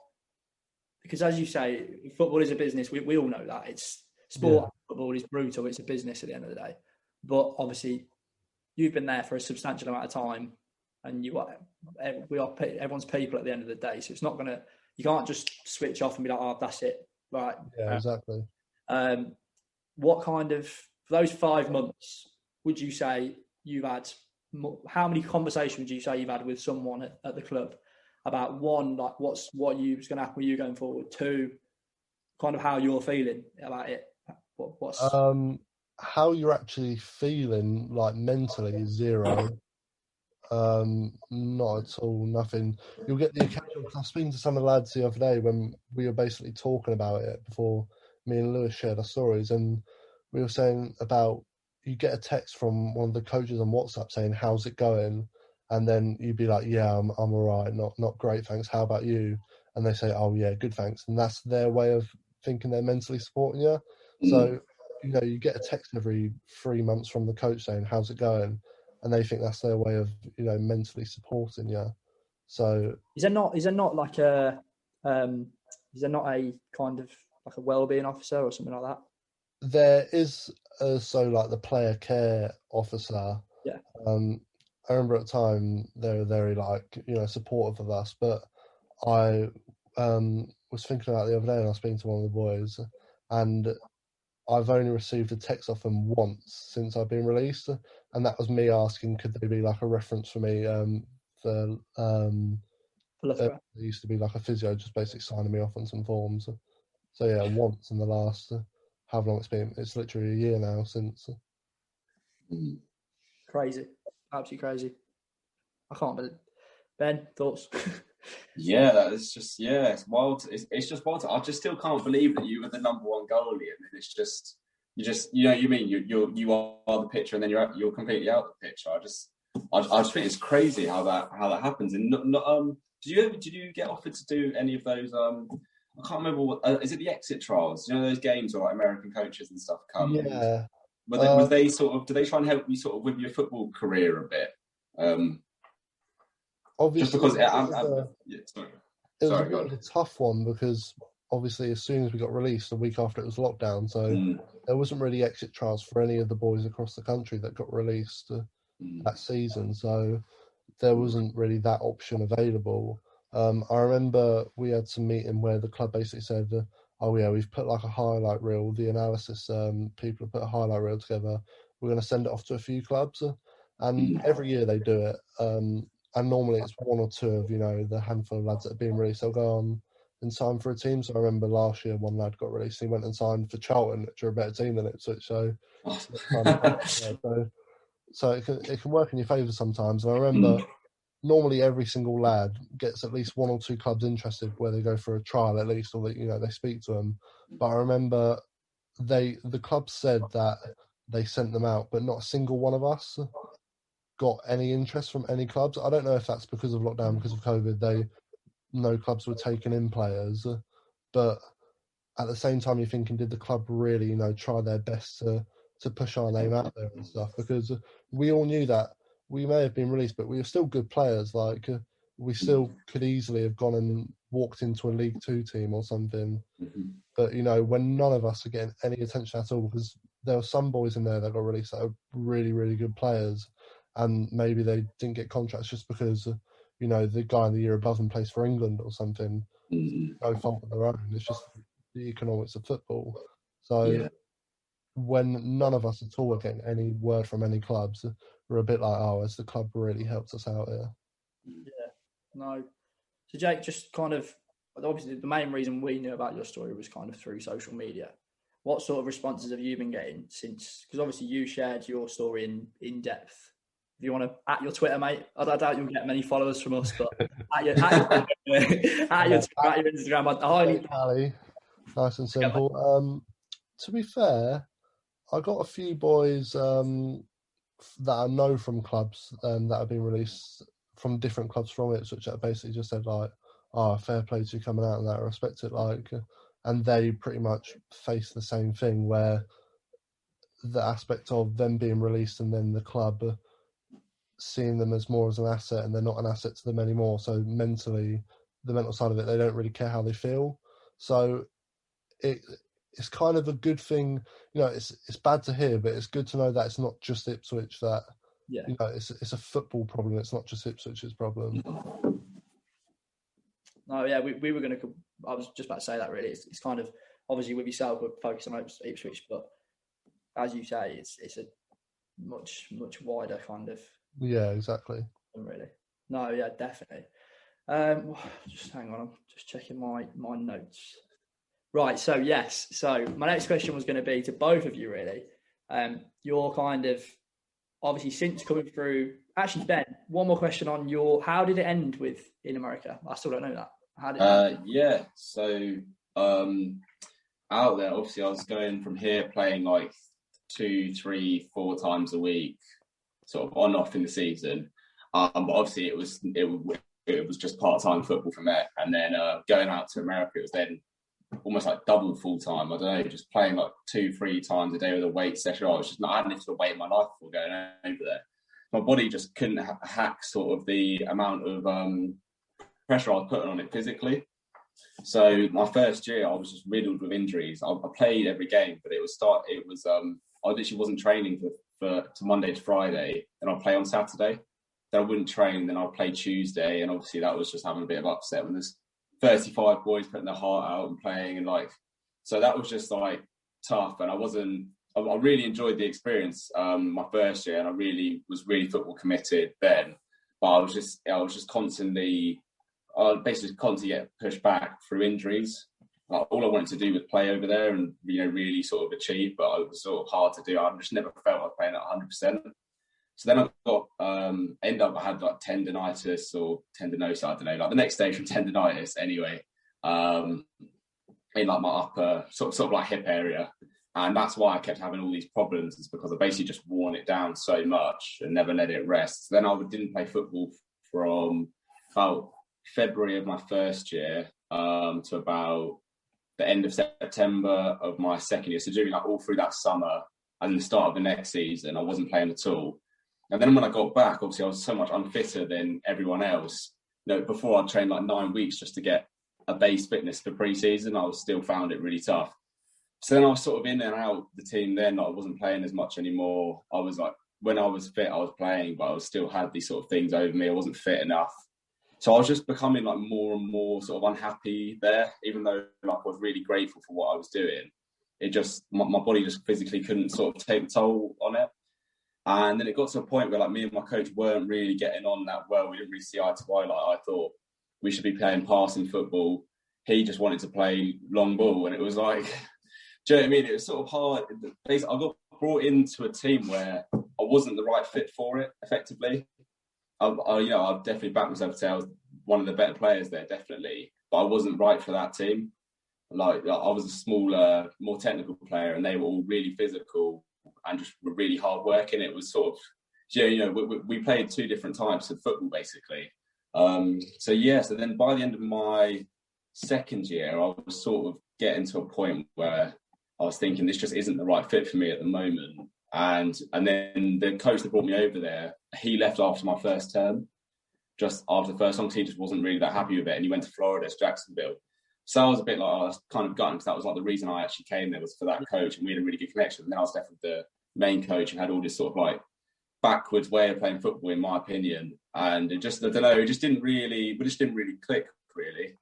Because as you say, football is a business. We, we all know that it's sport. Yeah. Football is brutal. It's a business at the end of the day. But obviously, you've been there for a substantial amount of time, and you are eh, we are everyone's people at the end of the day. So it's not gonna. You can't just switch off and be like, "Oh, that's it." Right. Yeah, exactly. Um, what kind of for those five months would you say you've had? How many conversations would you say you've had with someone at, at the club about one, like what's what you was going to happen with you going forward? Two, kind of how you're feeling about it. What, what's Um, how you're actually feeling, like mentally, is zero. Um, not at all. Nothing. You'll get the occasional. I was speaking to some of the lads the other day when we were basically talking about it before me and Lewis shared our stories, and we were saying about you get a text from one of the coaches on WhatsApp saying, "How's it going?" And then you'd be like, "Yeah, I'm I'm alright. Not not great, thanks. How about you?" And they say, "Oh yeah, good, thanks." And that's their way of thinking they're mentally supporting you. So, you know, you get a text every three months from the coach saying, How's it going? And they think that's their way of, you know, mentally supporting you. So, is there not is there not like a um, is there not a kind of like a well-being officer or something like that? there is also like the player care officer. Yeah. Um, I remember at the time they were very like, you know, supportive of us, but I um, was thinking about the other day and I was speaking to one of the boys and I've only received a text off them once since I've been released, and that was me asking, could they be like a reference for me um, for um, For uh, there used to be like a physio just basically signing me off on some forms. So yeah, once in the last uh, how long it's been? It's literally a year now since. Crazy, absolutely crazy. I can't believe. Ben, thoughts? Yeah, that is just yeah, it's wild. It's, it's just wild. I just still can't believe that you were the number one goalie, and then it's just you just you know you mean you you you are the pitcher, and then you're out, you're completely out of the picture. I just I, I just think it's crazy how that how that happens. And not, not, um, did you ever did you get offered to do any of those um? I can't remember what uh, is it the exit trials? You know those games where like American coaches and stuff come. Yeah, Were they, Uh, was they sort of? Do they try and help you sort of with your football career a bit? Um, obviously. just because it I'm, was, I'm, yeah, sorry. it was a sorry, bit go a tough one because obviously as soon as we got released, a week after it was lockdown, so Mm, there wasn't really exit trials for any of the boys across the country that got released uh, mm, that season. So there wasn't really that option available. Um, I remember we had some meeting where the club basically said, uh, "Oh yeah, we've put like a highlight reel. The analysis um, people have put a highlight reel together. We're going to send it off to a few clubs, uh, and Mm. every year they do it. Um, and normally it's one or two of you know the handful of lads that have been released. They'll go on and sign for a team. So I remember last year one lad got released. He went and signed for Charlton, which are a better team than Ipswich. So Oh. yeah, so, so it can it can work in your favour sometimes. And I remember normally every single lad gets at least one or two clubs interested where they go for a trial at least, or they, you know they speak to them. But I remember they the club said that they sent them out, but not a single one of us got any interest from any clubs. I don't know if that's because of lockdown, because of COVID. They no clubs were taking in players, but at the same time, you're thinking, did the club really, you know, try their best to to push our name out there and stuff? Because we all knew that we may have been released, but we were still good players. Like we still could easily have gone and walked into a League Two team or something. Mhm. But you know, when none of us are getting any attention at all, because there were some boys in there that got released that are really, really good players, and maybe they didn't get contracts just because, uh, you know, the guy in the year above them plays for England or something. Mm, No fault of their own. It's just the economics of football. So Yeah. when none of us at all were getting any word from any clubs, we're a bit like, oh, has the club really helped us out here? Yeah. No. So Jake, just kind of obviously the main reason we knew about your story was kind of through social media. What sort of responses have you been getting since? Because obviously you shared your story in in depth. If you want to at your Twitter, mate, I I doubt you'll get many followers from us, but at your at your, at your, at your Instagram, I highly Ali, nice and simple. Um, to be fair, I got a few boys um, that I know from clubs um, that have been released from different clubs from it, which basically just said like, "Oh, fair play to you coming out and that, I respect it." Like, and they pretty much face the same thing where the aspect of them being released and then the club seeing them as more as an asset, and they're not an asset to them anymore. So mentally, the mental side of it, they don't really care how they feel. So it it's kind of a good thing. You know, it's it's bad to hear, but it's good to know that it's not just Ipswich that Yeah. you know it's it's a football problem. It's not just Ipswich's problem. No, yeah, we, we were going to. I was just about to say that. Really, it's, it's kind of obviously with yourself, we're focused on Ips- Ipswich, but as you say, it's it's a much much wider kind of Yeah, exactly. really. No, yeah, definitely. Um, just hang on, I'm just checking my my notes. Right, so yes, so my next question was going to be to both of you, really. Um, your kind of obviously since coming through. Actually, Ben, one more question on your. How did it end with in America? I still don't know that. How did? Uh, yeah, so um, out there, obviously, I was going from here playing like two, three, four times a week, sort of on off in the season. Um, but obviously, it was it, it was just part time football from there, and then uh, going out to America, it was then almost like double full time. I don't know, just playing like two, three times a day with a weight session. I was just not I hadn't lifted a weight in my life before going over there. My body just couldn't ha- hack sort of the amount of um, pressure I was putting on it physically. So my first year, I was just riddled with injuries. I, I played every game, but it was start. It was um, I literally wasn't training for, for to Monday to Friday. Then I'd play on Saturday. Then I wouldn't train. Then I'd play Tuesday, and obviously that was just having a bit of upset when there's 35 boys putting their heart out and playing, and like so that was just like tough. And I wasn't. I, I really enjoyed the experience um, my first year, and I really was really football committed then. But I was just I was just constantly I basically constantly get pushed back through injuries. Like, all I wanted to do was play over there and you know really sort of achieve, but it was sort of hard to do. I just never felt was playing at 100. percent So then I got um, end up I had like tendonitis or tendinosis. I don't know, like the next stage from tendonitis anyway. Um, in like my upper sort of sort of like hip area, and that's why I kept having all these problems. Is because I basically just worn it down so much and never let it rest. then I didn't play football from about February of my first year um, to about the end of September of my second year. So during like all through that summer and the start of the next season, I wasn't playing at all. And then when I got back, obviously I was so much unfitter than everyone else. You know, before I trained like nine weeks just to get a base fitness for pre-season, I was still found it really tough. So then I was sort of in and out the team. Then like, I wasn't playing as much anymore. I was like, when I was fit, I was playing, but I was still had these sort of things over me. I wasn't fit enough. So I was just becoming like more and more sort of unhappy there, even though like I was really grateful for what I was doing. It just my, my body just physically couldn't sort of take the toll on it. And then it got to a point where like me and my coach weren't really getting on that well. We didn't really see eye to eye. Like I thought we should be playing passing football. He just wanted to play long ball, and it was like, do you know what I mean? It was sort of hard. Basically, I got brought into a team where I wasn't the right fit for it. Effectively, I, I you know, I'd definitely back myself to say I was one of the better players there, definitely, but I wasn't right for that team. Like I was a smaller, more technical player, and they were all really physical and just were really hard working. It was sort of, you know, we, we played two different types of football basically. Um, so yeah, so then by the end of my second year, I was sort of getting to a point where I was thinking this just isn't the right fit for me at the moment. And and then the coach that brought me over there, he left after my first term, just after the first song. He just wasn't really that happy with it, and he went to Florida, to Jacksonville. So I was a bit like, oh, I was kind of gutted because that was like the reason I actually came there was for that coach, and we had a really good connection. And then I was left with the main coach who had all this sort of like backwards way of playing football, in my opinion. And it just, I don't know, it just didn't really, we just didn't really click, really.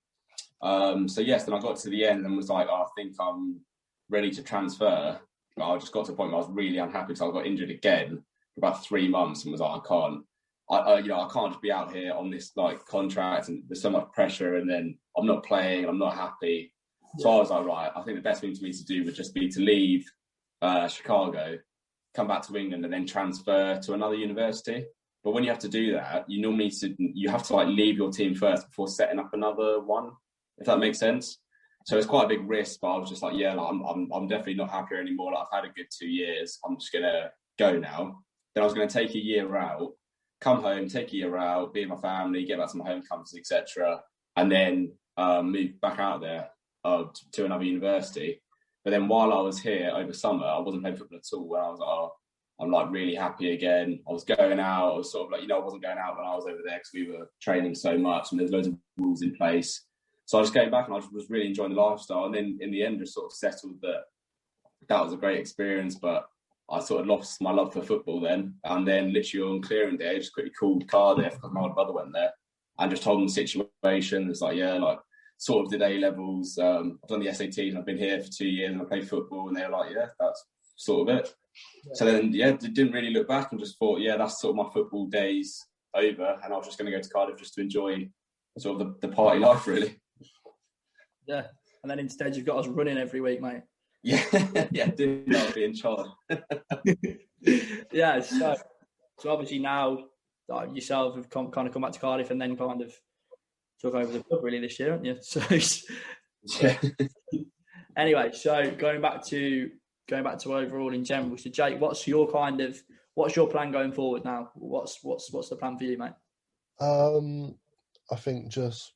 Um, so yes, then I got to the end and was like, oh, I think I'm ready to transfer. I just got to a point where I was really unhappy because I got injured again for about three months and was like, I can't, I, I, you know, I can't just be out here on this like contract and there's so much pressure and then I'm not playing, I'm not happy. So I was like, right, I think the best thing for me to do would just be to leave uh, Chicago, come back to England, and then transfer to another university. But when you have to do that, you normally to, you have to like leave your team first before setting up another one, if that makes sense. So it's quite a big risk, but I was just like, yeah, like, I'm, I'm, I'm definitely not happy anymore. Like, I've had a good two years. I'm just gonna go now. I was gonna take a year out, come home, take a year out, be with my family, get back to my home campus, etc., and then um, move back out there uh, to, to another university. But then while I was here over summer, I wasn't playing football at all. And I was like, oh, I'm like really happy again. I was going out. I was sort of like, you know, I wasn't going out when I was over there because we were training so much and there's loads of rules in place. So I just came back and I was really enjoying the lifestyle. And then in the end, just sort of settled that that was a great experience, but I sort of lost my love for football then. And then literally on clearing day, I just quickly called Cardiff because my brother went there and just told them the situation. It's like, yeah, like sort of did A levels. Um, I've done the SATs and I've been here for two years and I played football. And they were like, yeah, that's sort of it. Yeah. So then, yeah, didn't really look back and just thought, yeah, that's sort of my football days over. And I was just going to go to Cardiff just to enjoy sort of the, the party life, really. Yeah. And then instead, you've got us running every week, mate. Yeah, yeah, didn't know be in charge. yeah, so so obviously now like, yourself have come, kind of come back to Cardiff and then kind of took over the club really this year, haven't you? So yeah. anyway, so going back to going back to overall in general, so Jake, what's your kind of what's your plan going forward now? What's what's what's the plan for you, mate? Um, I think just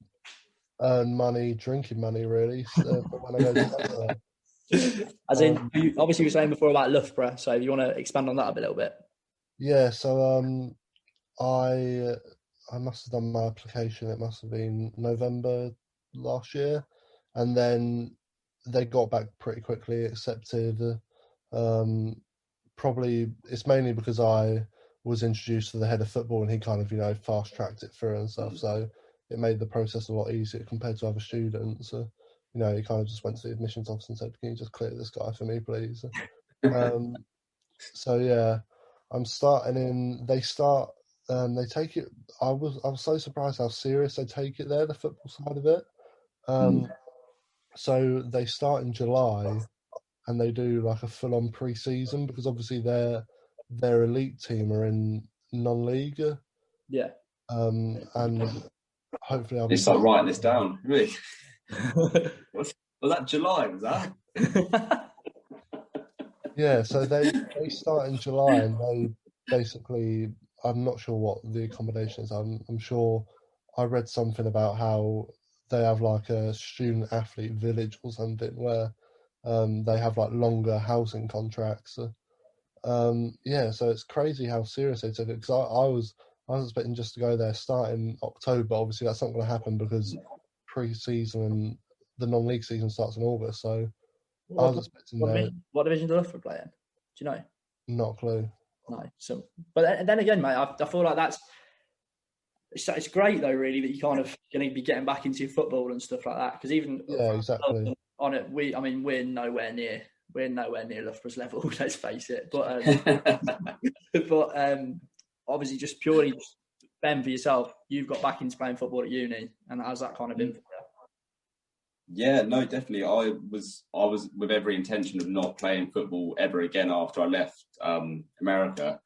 earn money, drinking money, really. Uh, when I go As in, um, you, obviously, you were saying before about Loughborough, so if you want to expand on that a, bit, a little bit. Yeah, so um, I I must have done my application. It must have been November last year, and then they got back pretty quickly, accepted. Um, probably it's mainly because I was introduced to the head of football, and he kind of you know fast tracked it through and stuff. So it made the process a lot easier compared to other students. You know, he kind of just went to the admissions office and said, "Can you just clear this guy for me, please?" um, so yeah, I'm starting in. They start. Um, they take it. I was. I was so surprised how serious they take it there. The football side of it. Um, mm. So they start in July, and they do like a full-on pre-season because obviously their their elite team are in non-league. Yeah. Um, and hopefully I'll. They start writing this down. Really. Was, was that July? Was that? yeah, so they they start in July and they basically I'm not sure what the accommodation is. I'm I'm sure I read something about how they have like a student athlete village or something where um, they have like longer housing contracts. Um, yeah, so it's crazy how serious they took it. Because I, I, was I was expecting just to go there starting October. Obviously, that's not going to happen because pre-season and the non-league season starts in August. So what, I was expecting what, division, what division do Loughborough play in? Do you know? Not a clue. No. So, but then again, mate, I, I feel like that's it's, it's great though, really, that you kind of going to be getting back into football and stuff like that. Because even yeah, exactly on it, we I mean we're nowhere near we're nowhere near Loughborough's level. Let's face it. But um, but um, obviously, just purely Ben for yourself, you've got back into playing football at uni, and how's that kind of been? Yeah, no, definitely. I was I was with every intention of not playing football ever again after I left um, America,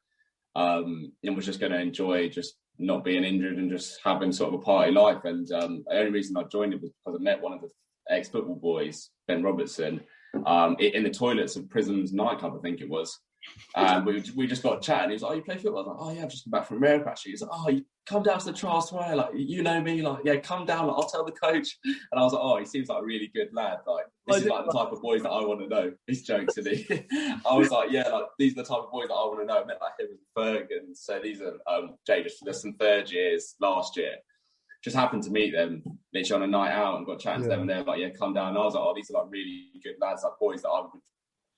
um, and was just going to enjoy just not being injured and just having sort of a party life. And um, the only reason I joined it was because I met one of the ex football boys, Ben Robertson, um, in the toilets of Pryzm's nightclub, I think it was. And we, we just got chatting. He was like, "Oh, you play football?" I was like, "Oh yeah, I've just come back from America actually." He's like, "Oh, you come down to the trials tomorrow? Like, you know me? Like, yeah, come down. Like, I'll tell the coach." And I was like, "Oh, he seems like a really good lad. Like, this is like the type of boys that I want to know." He's joking to me. I was like, "Yeah, like these are the type of boys that I want to know." I met like him and Fergus. So these are um, Jay just there's some third years last year. Just happened to meet them literally on a night out and got chatting yeah. to them, and they're like, "Yeah, come down." And I was like, "Oh, these are like really good lads, like boys that I would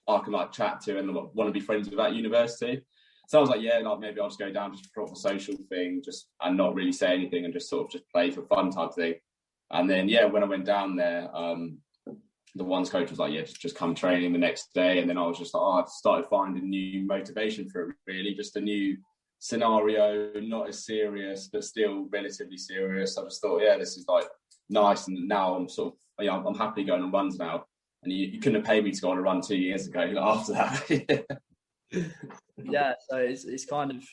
I can like chat to and want to be friends with at university. So I was like, yeah, like maybe I'll just go down just for a social thing, just and not really say anything and just sort of just play for fun type thing. And then yeah, when I went down there, um, the ones coach was like, yeah, just, just come training the next day. And then I was just like, oh, I started finding new motivation for it really, just a new scenario, not as serious, but still relatively serious. I just thought, yeah, this is like nice. And now I'm sort of, yeah, I'm happy going on runs now and you, you, couldn't have paid me to go on a run two years ago after that. yeah, so it's, it's kind of,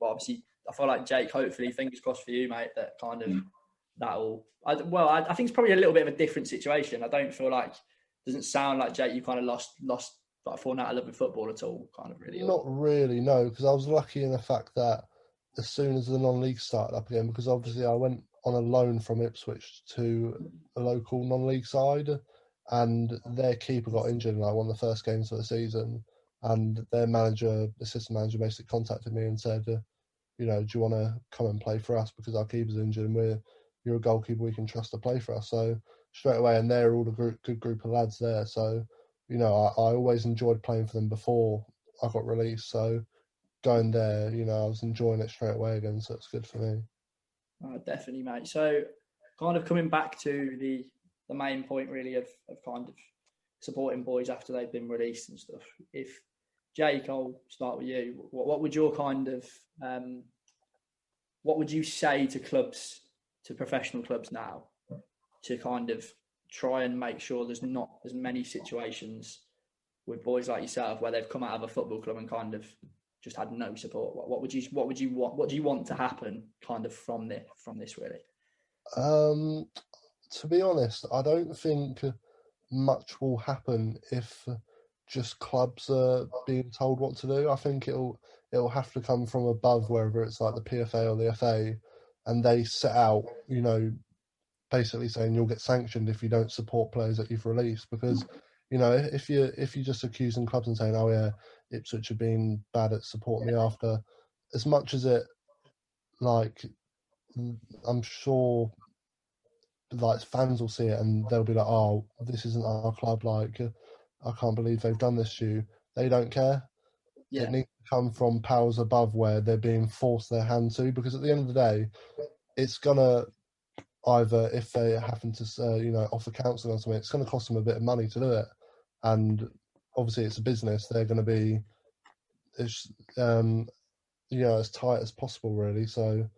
well, obviously, I feel like Jake, hopefully, fingers crossed for you, mate, that kind of, mm. that'll, I, well, I, I, think it's probably a little bit of a different situation. I don't feel like, doesn't sound like Jake, you kind of lost, lost, like falling out of love with football at all, kind of really. Not really, no, because I was lucky in the fact that as soon as the non-league started up again, because obviously I went on a loan from Ipswich to a local non-league side and their keeper got injured in like one of the first games of the season. and their manager, assistant manager, basically contacted me and said, uh, you know, do you want to come and play for us because our keeper's injured and we're you're a goalkeeper we can trust to play for us. So straight away, and they're all a group, good group of lads there. So you know, I, I always enjoyed playing for them before I got released. So going there, you know, I was enjoying it straight away again. So it's good for me. Oh, definitely, mate. So kind of coming back to the the main point really of, of kind of supporting boys after they've been released and stuff. If Jake, I'll start with you. What, what would your kind of um, what would you say to clubs, to professional clubs now, to kind of try and make sure there's not as many situations with boys like yourself where they've come out of a football club and kind of just had no support. What, what would you what would you want what do you want to happen kind of from this from this really? Um, to be honest, I don't think much will happen if just clubs are being told what to do. I think it'll it'll have to come from above, wherever it's like the PFA or the FA, and they set out, you know, basically saying you'll get sanctioned if you don't support players that you've released. Because, you know, if you if you're just accusing clubs and saying, oh yeah, Ipswich have been bad at supporting me after, as much as it, like, I'm sure like fans will see it and they'll be like, "Oh, this isn't our club. Like, I can't believe they've done this to you." They don't care. Yeah. It needs to come from powers above where they're being forced their hand to, because at the end of the day, it's gonna either if they happen to, uh, you know, offer counselling or something, it's to cost them a bit of money to do it, and obviously it's a business. They're to be, it's, um, you know, as tight as possible, really. So.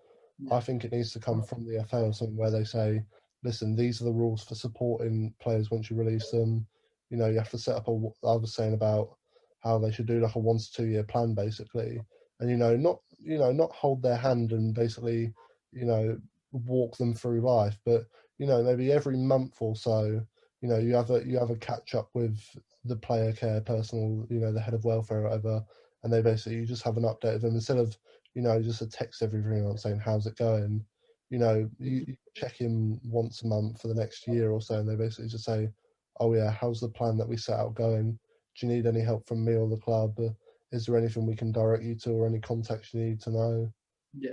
I think it needs to come from the FA or something where they say, listen, these are the rules for supporting players once you release them. You know, you have to set up a. I was saying about how they should do like a one to two year plan basically, and you know, not you know, not hold their hand and basically, you know, walk them through life, but you know, maybe every month or so, you know, you have a you have a catch up with the player care personal, you know, the head of welfare or whatever, and they basically you just have an update of them instead of you know just a text every three months saying how's it going you know, you, you check in once a month for the next year or so, and they basically just say, "Oh yeah, how's the plan that we set out going? Do you need any help from me or the club? Uh, is there anything we can direct you to, or any contacts you need to know?" Yeah,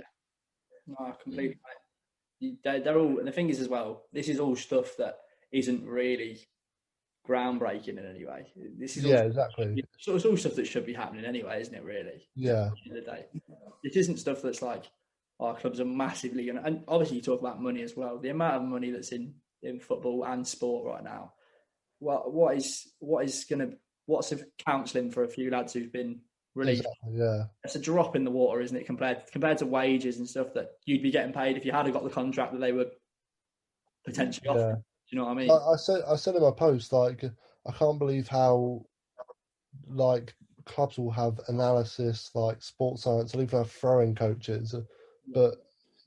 no, completely. They're, they're all. And the thing is, as well, this is all stuff that isn't really groundbreaking in any way. This is yeah, all, exactly. All, it's all stuff that should be happening anyway, isn't it? Really? Yeah. At the end of the day, it isn't stuff that's like our clubs are massively going to, and obviously you talk about money as well. The amount of money that's in in football and sport right now. What what is what is going to what's the counselling for a few lads who've been released? Exactly, yeah, it's a drop in the water, isn't it? Compared compared to wages and stuff that you'd be getting paid if you had got the contract that they were potentially offering. Do you know what I mean? I, I said I said in my post like I can't believe how like clubs will have analysis like sports science, or even have throwing coaches but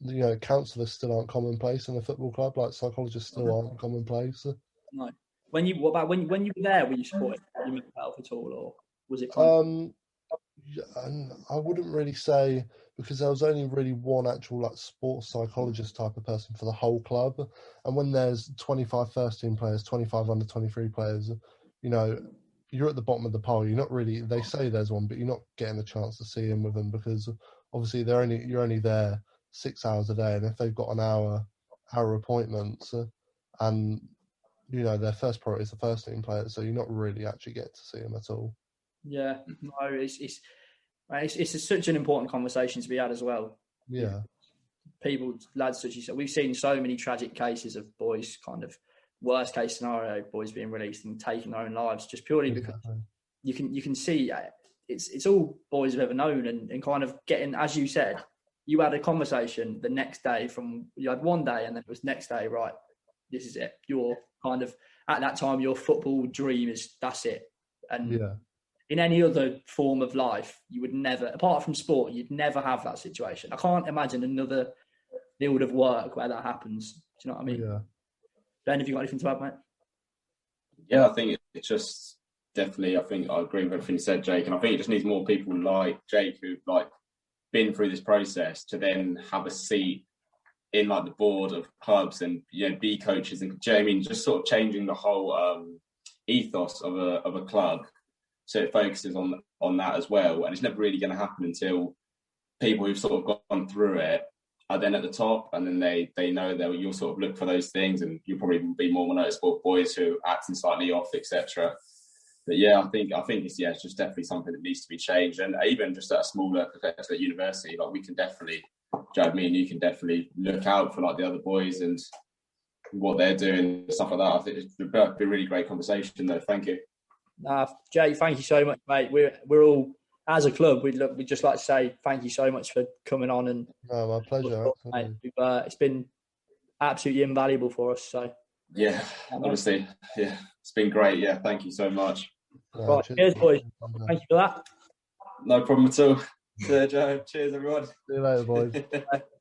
you know, counsellors still aren't commonplace in a football club. Like psychologists still aren't commonplace. No. When you what about when when you were there? Were you supporting your mental health at all, or was it? Um, I wouldn't really say because there was only really one actual like sports psychologist type of person for the whole club, and when there's 25 first team players, 25 under 23 players, you know, you're at the bottom of the pile. You're not really. They say there's one, but you're not getting a chance to see him with them because obviously they're only you're only there six hours a day, and if they've got an hour hour appointments, uh, and you know their first priority is the first team players, so you're not really actually get to see them at all. Yeah, no, it's it's it's, it's such an important conversation to be had as well. Yeah, people, lads such as we've seen so many tragic cases of boys kind of worst case scenario, boys being released and taking their own lives just purely because you can you can see uh, it's it's all boys have ever known and, and kind of getting as you said you had a conversation the next day from you had one day and then it was next day right this is it. You're kind of at that time your football dream is that's it. And yeah. in any other form of life you would never apart from sport you'd never have that situation. I can't imagine another field of work where that happens. Do you know what i mean? Yeah. Ben have you got anything to add mate? Yeah i think it's just definitely, I think I agree with everything you said, Jake, and I think it just needs more people like Jake who've like been through this process to then have a seat in like the board of clubs and you know be coaches and you know I mean just sort of changing the whole um, ethos of a of a club so it focuses on on that as well. And it's never really going to happen until people who've sort of gone through it are then at the top, and then they they know that you'll sort of look for those things, and you'll probably be more noticeable boys who are acting slightly off, etc. But yeah, I think I think it's yeah, it's just definitely something that needs to be changed, and even just at a smaller professional university, like we can definitely, Jad, me and you can definitely look out for like the other boys and what they're doing, stuff like that. I think it's been a really great conversation, though. Thank you. Nah, Jay, thank you so much, mate. We're we're all as a club. We'd look, we'd just like to say thank you so much for coming on and. No, my pleasure. Mate, uh, it's been absolutely invaluable for us. So. Yeah, honestly, yeah, it's been great. Yeah, thank you so much. right, cheers, cheers boys. Thank you for that. No problem at all. Cheers, Joe. Cheers, everyone. See you later, boys.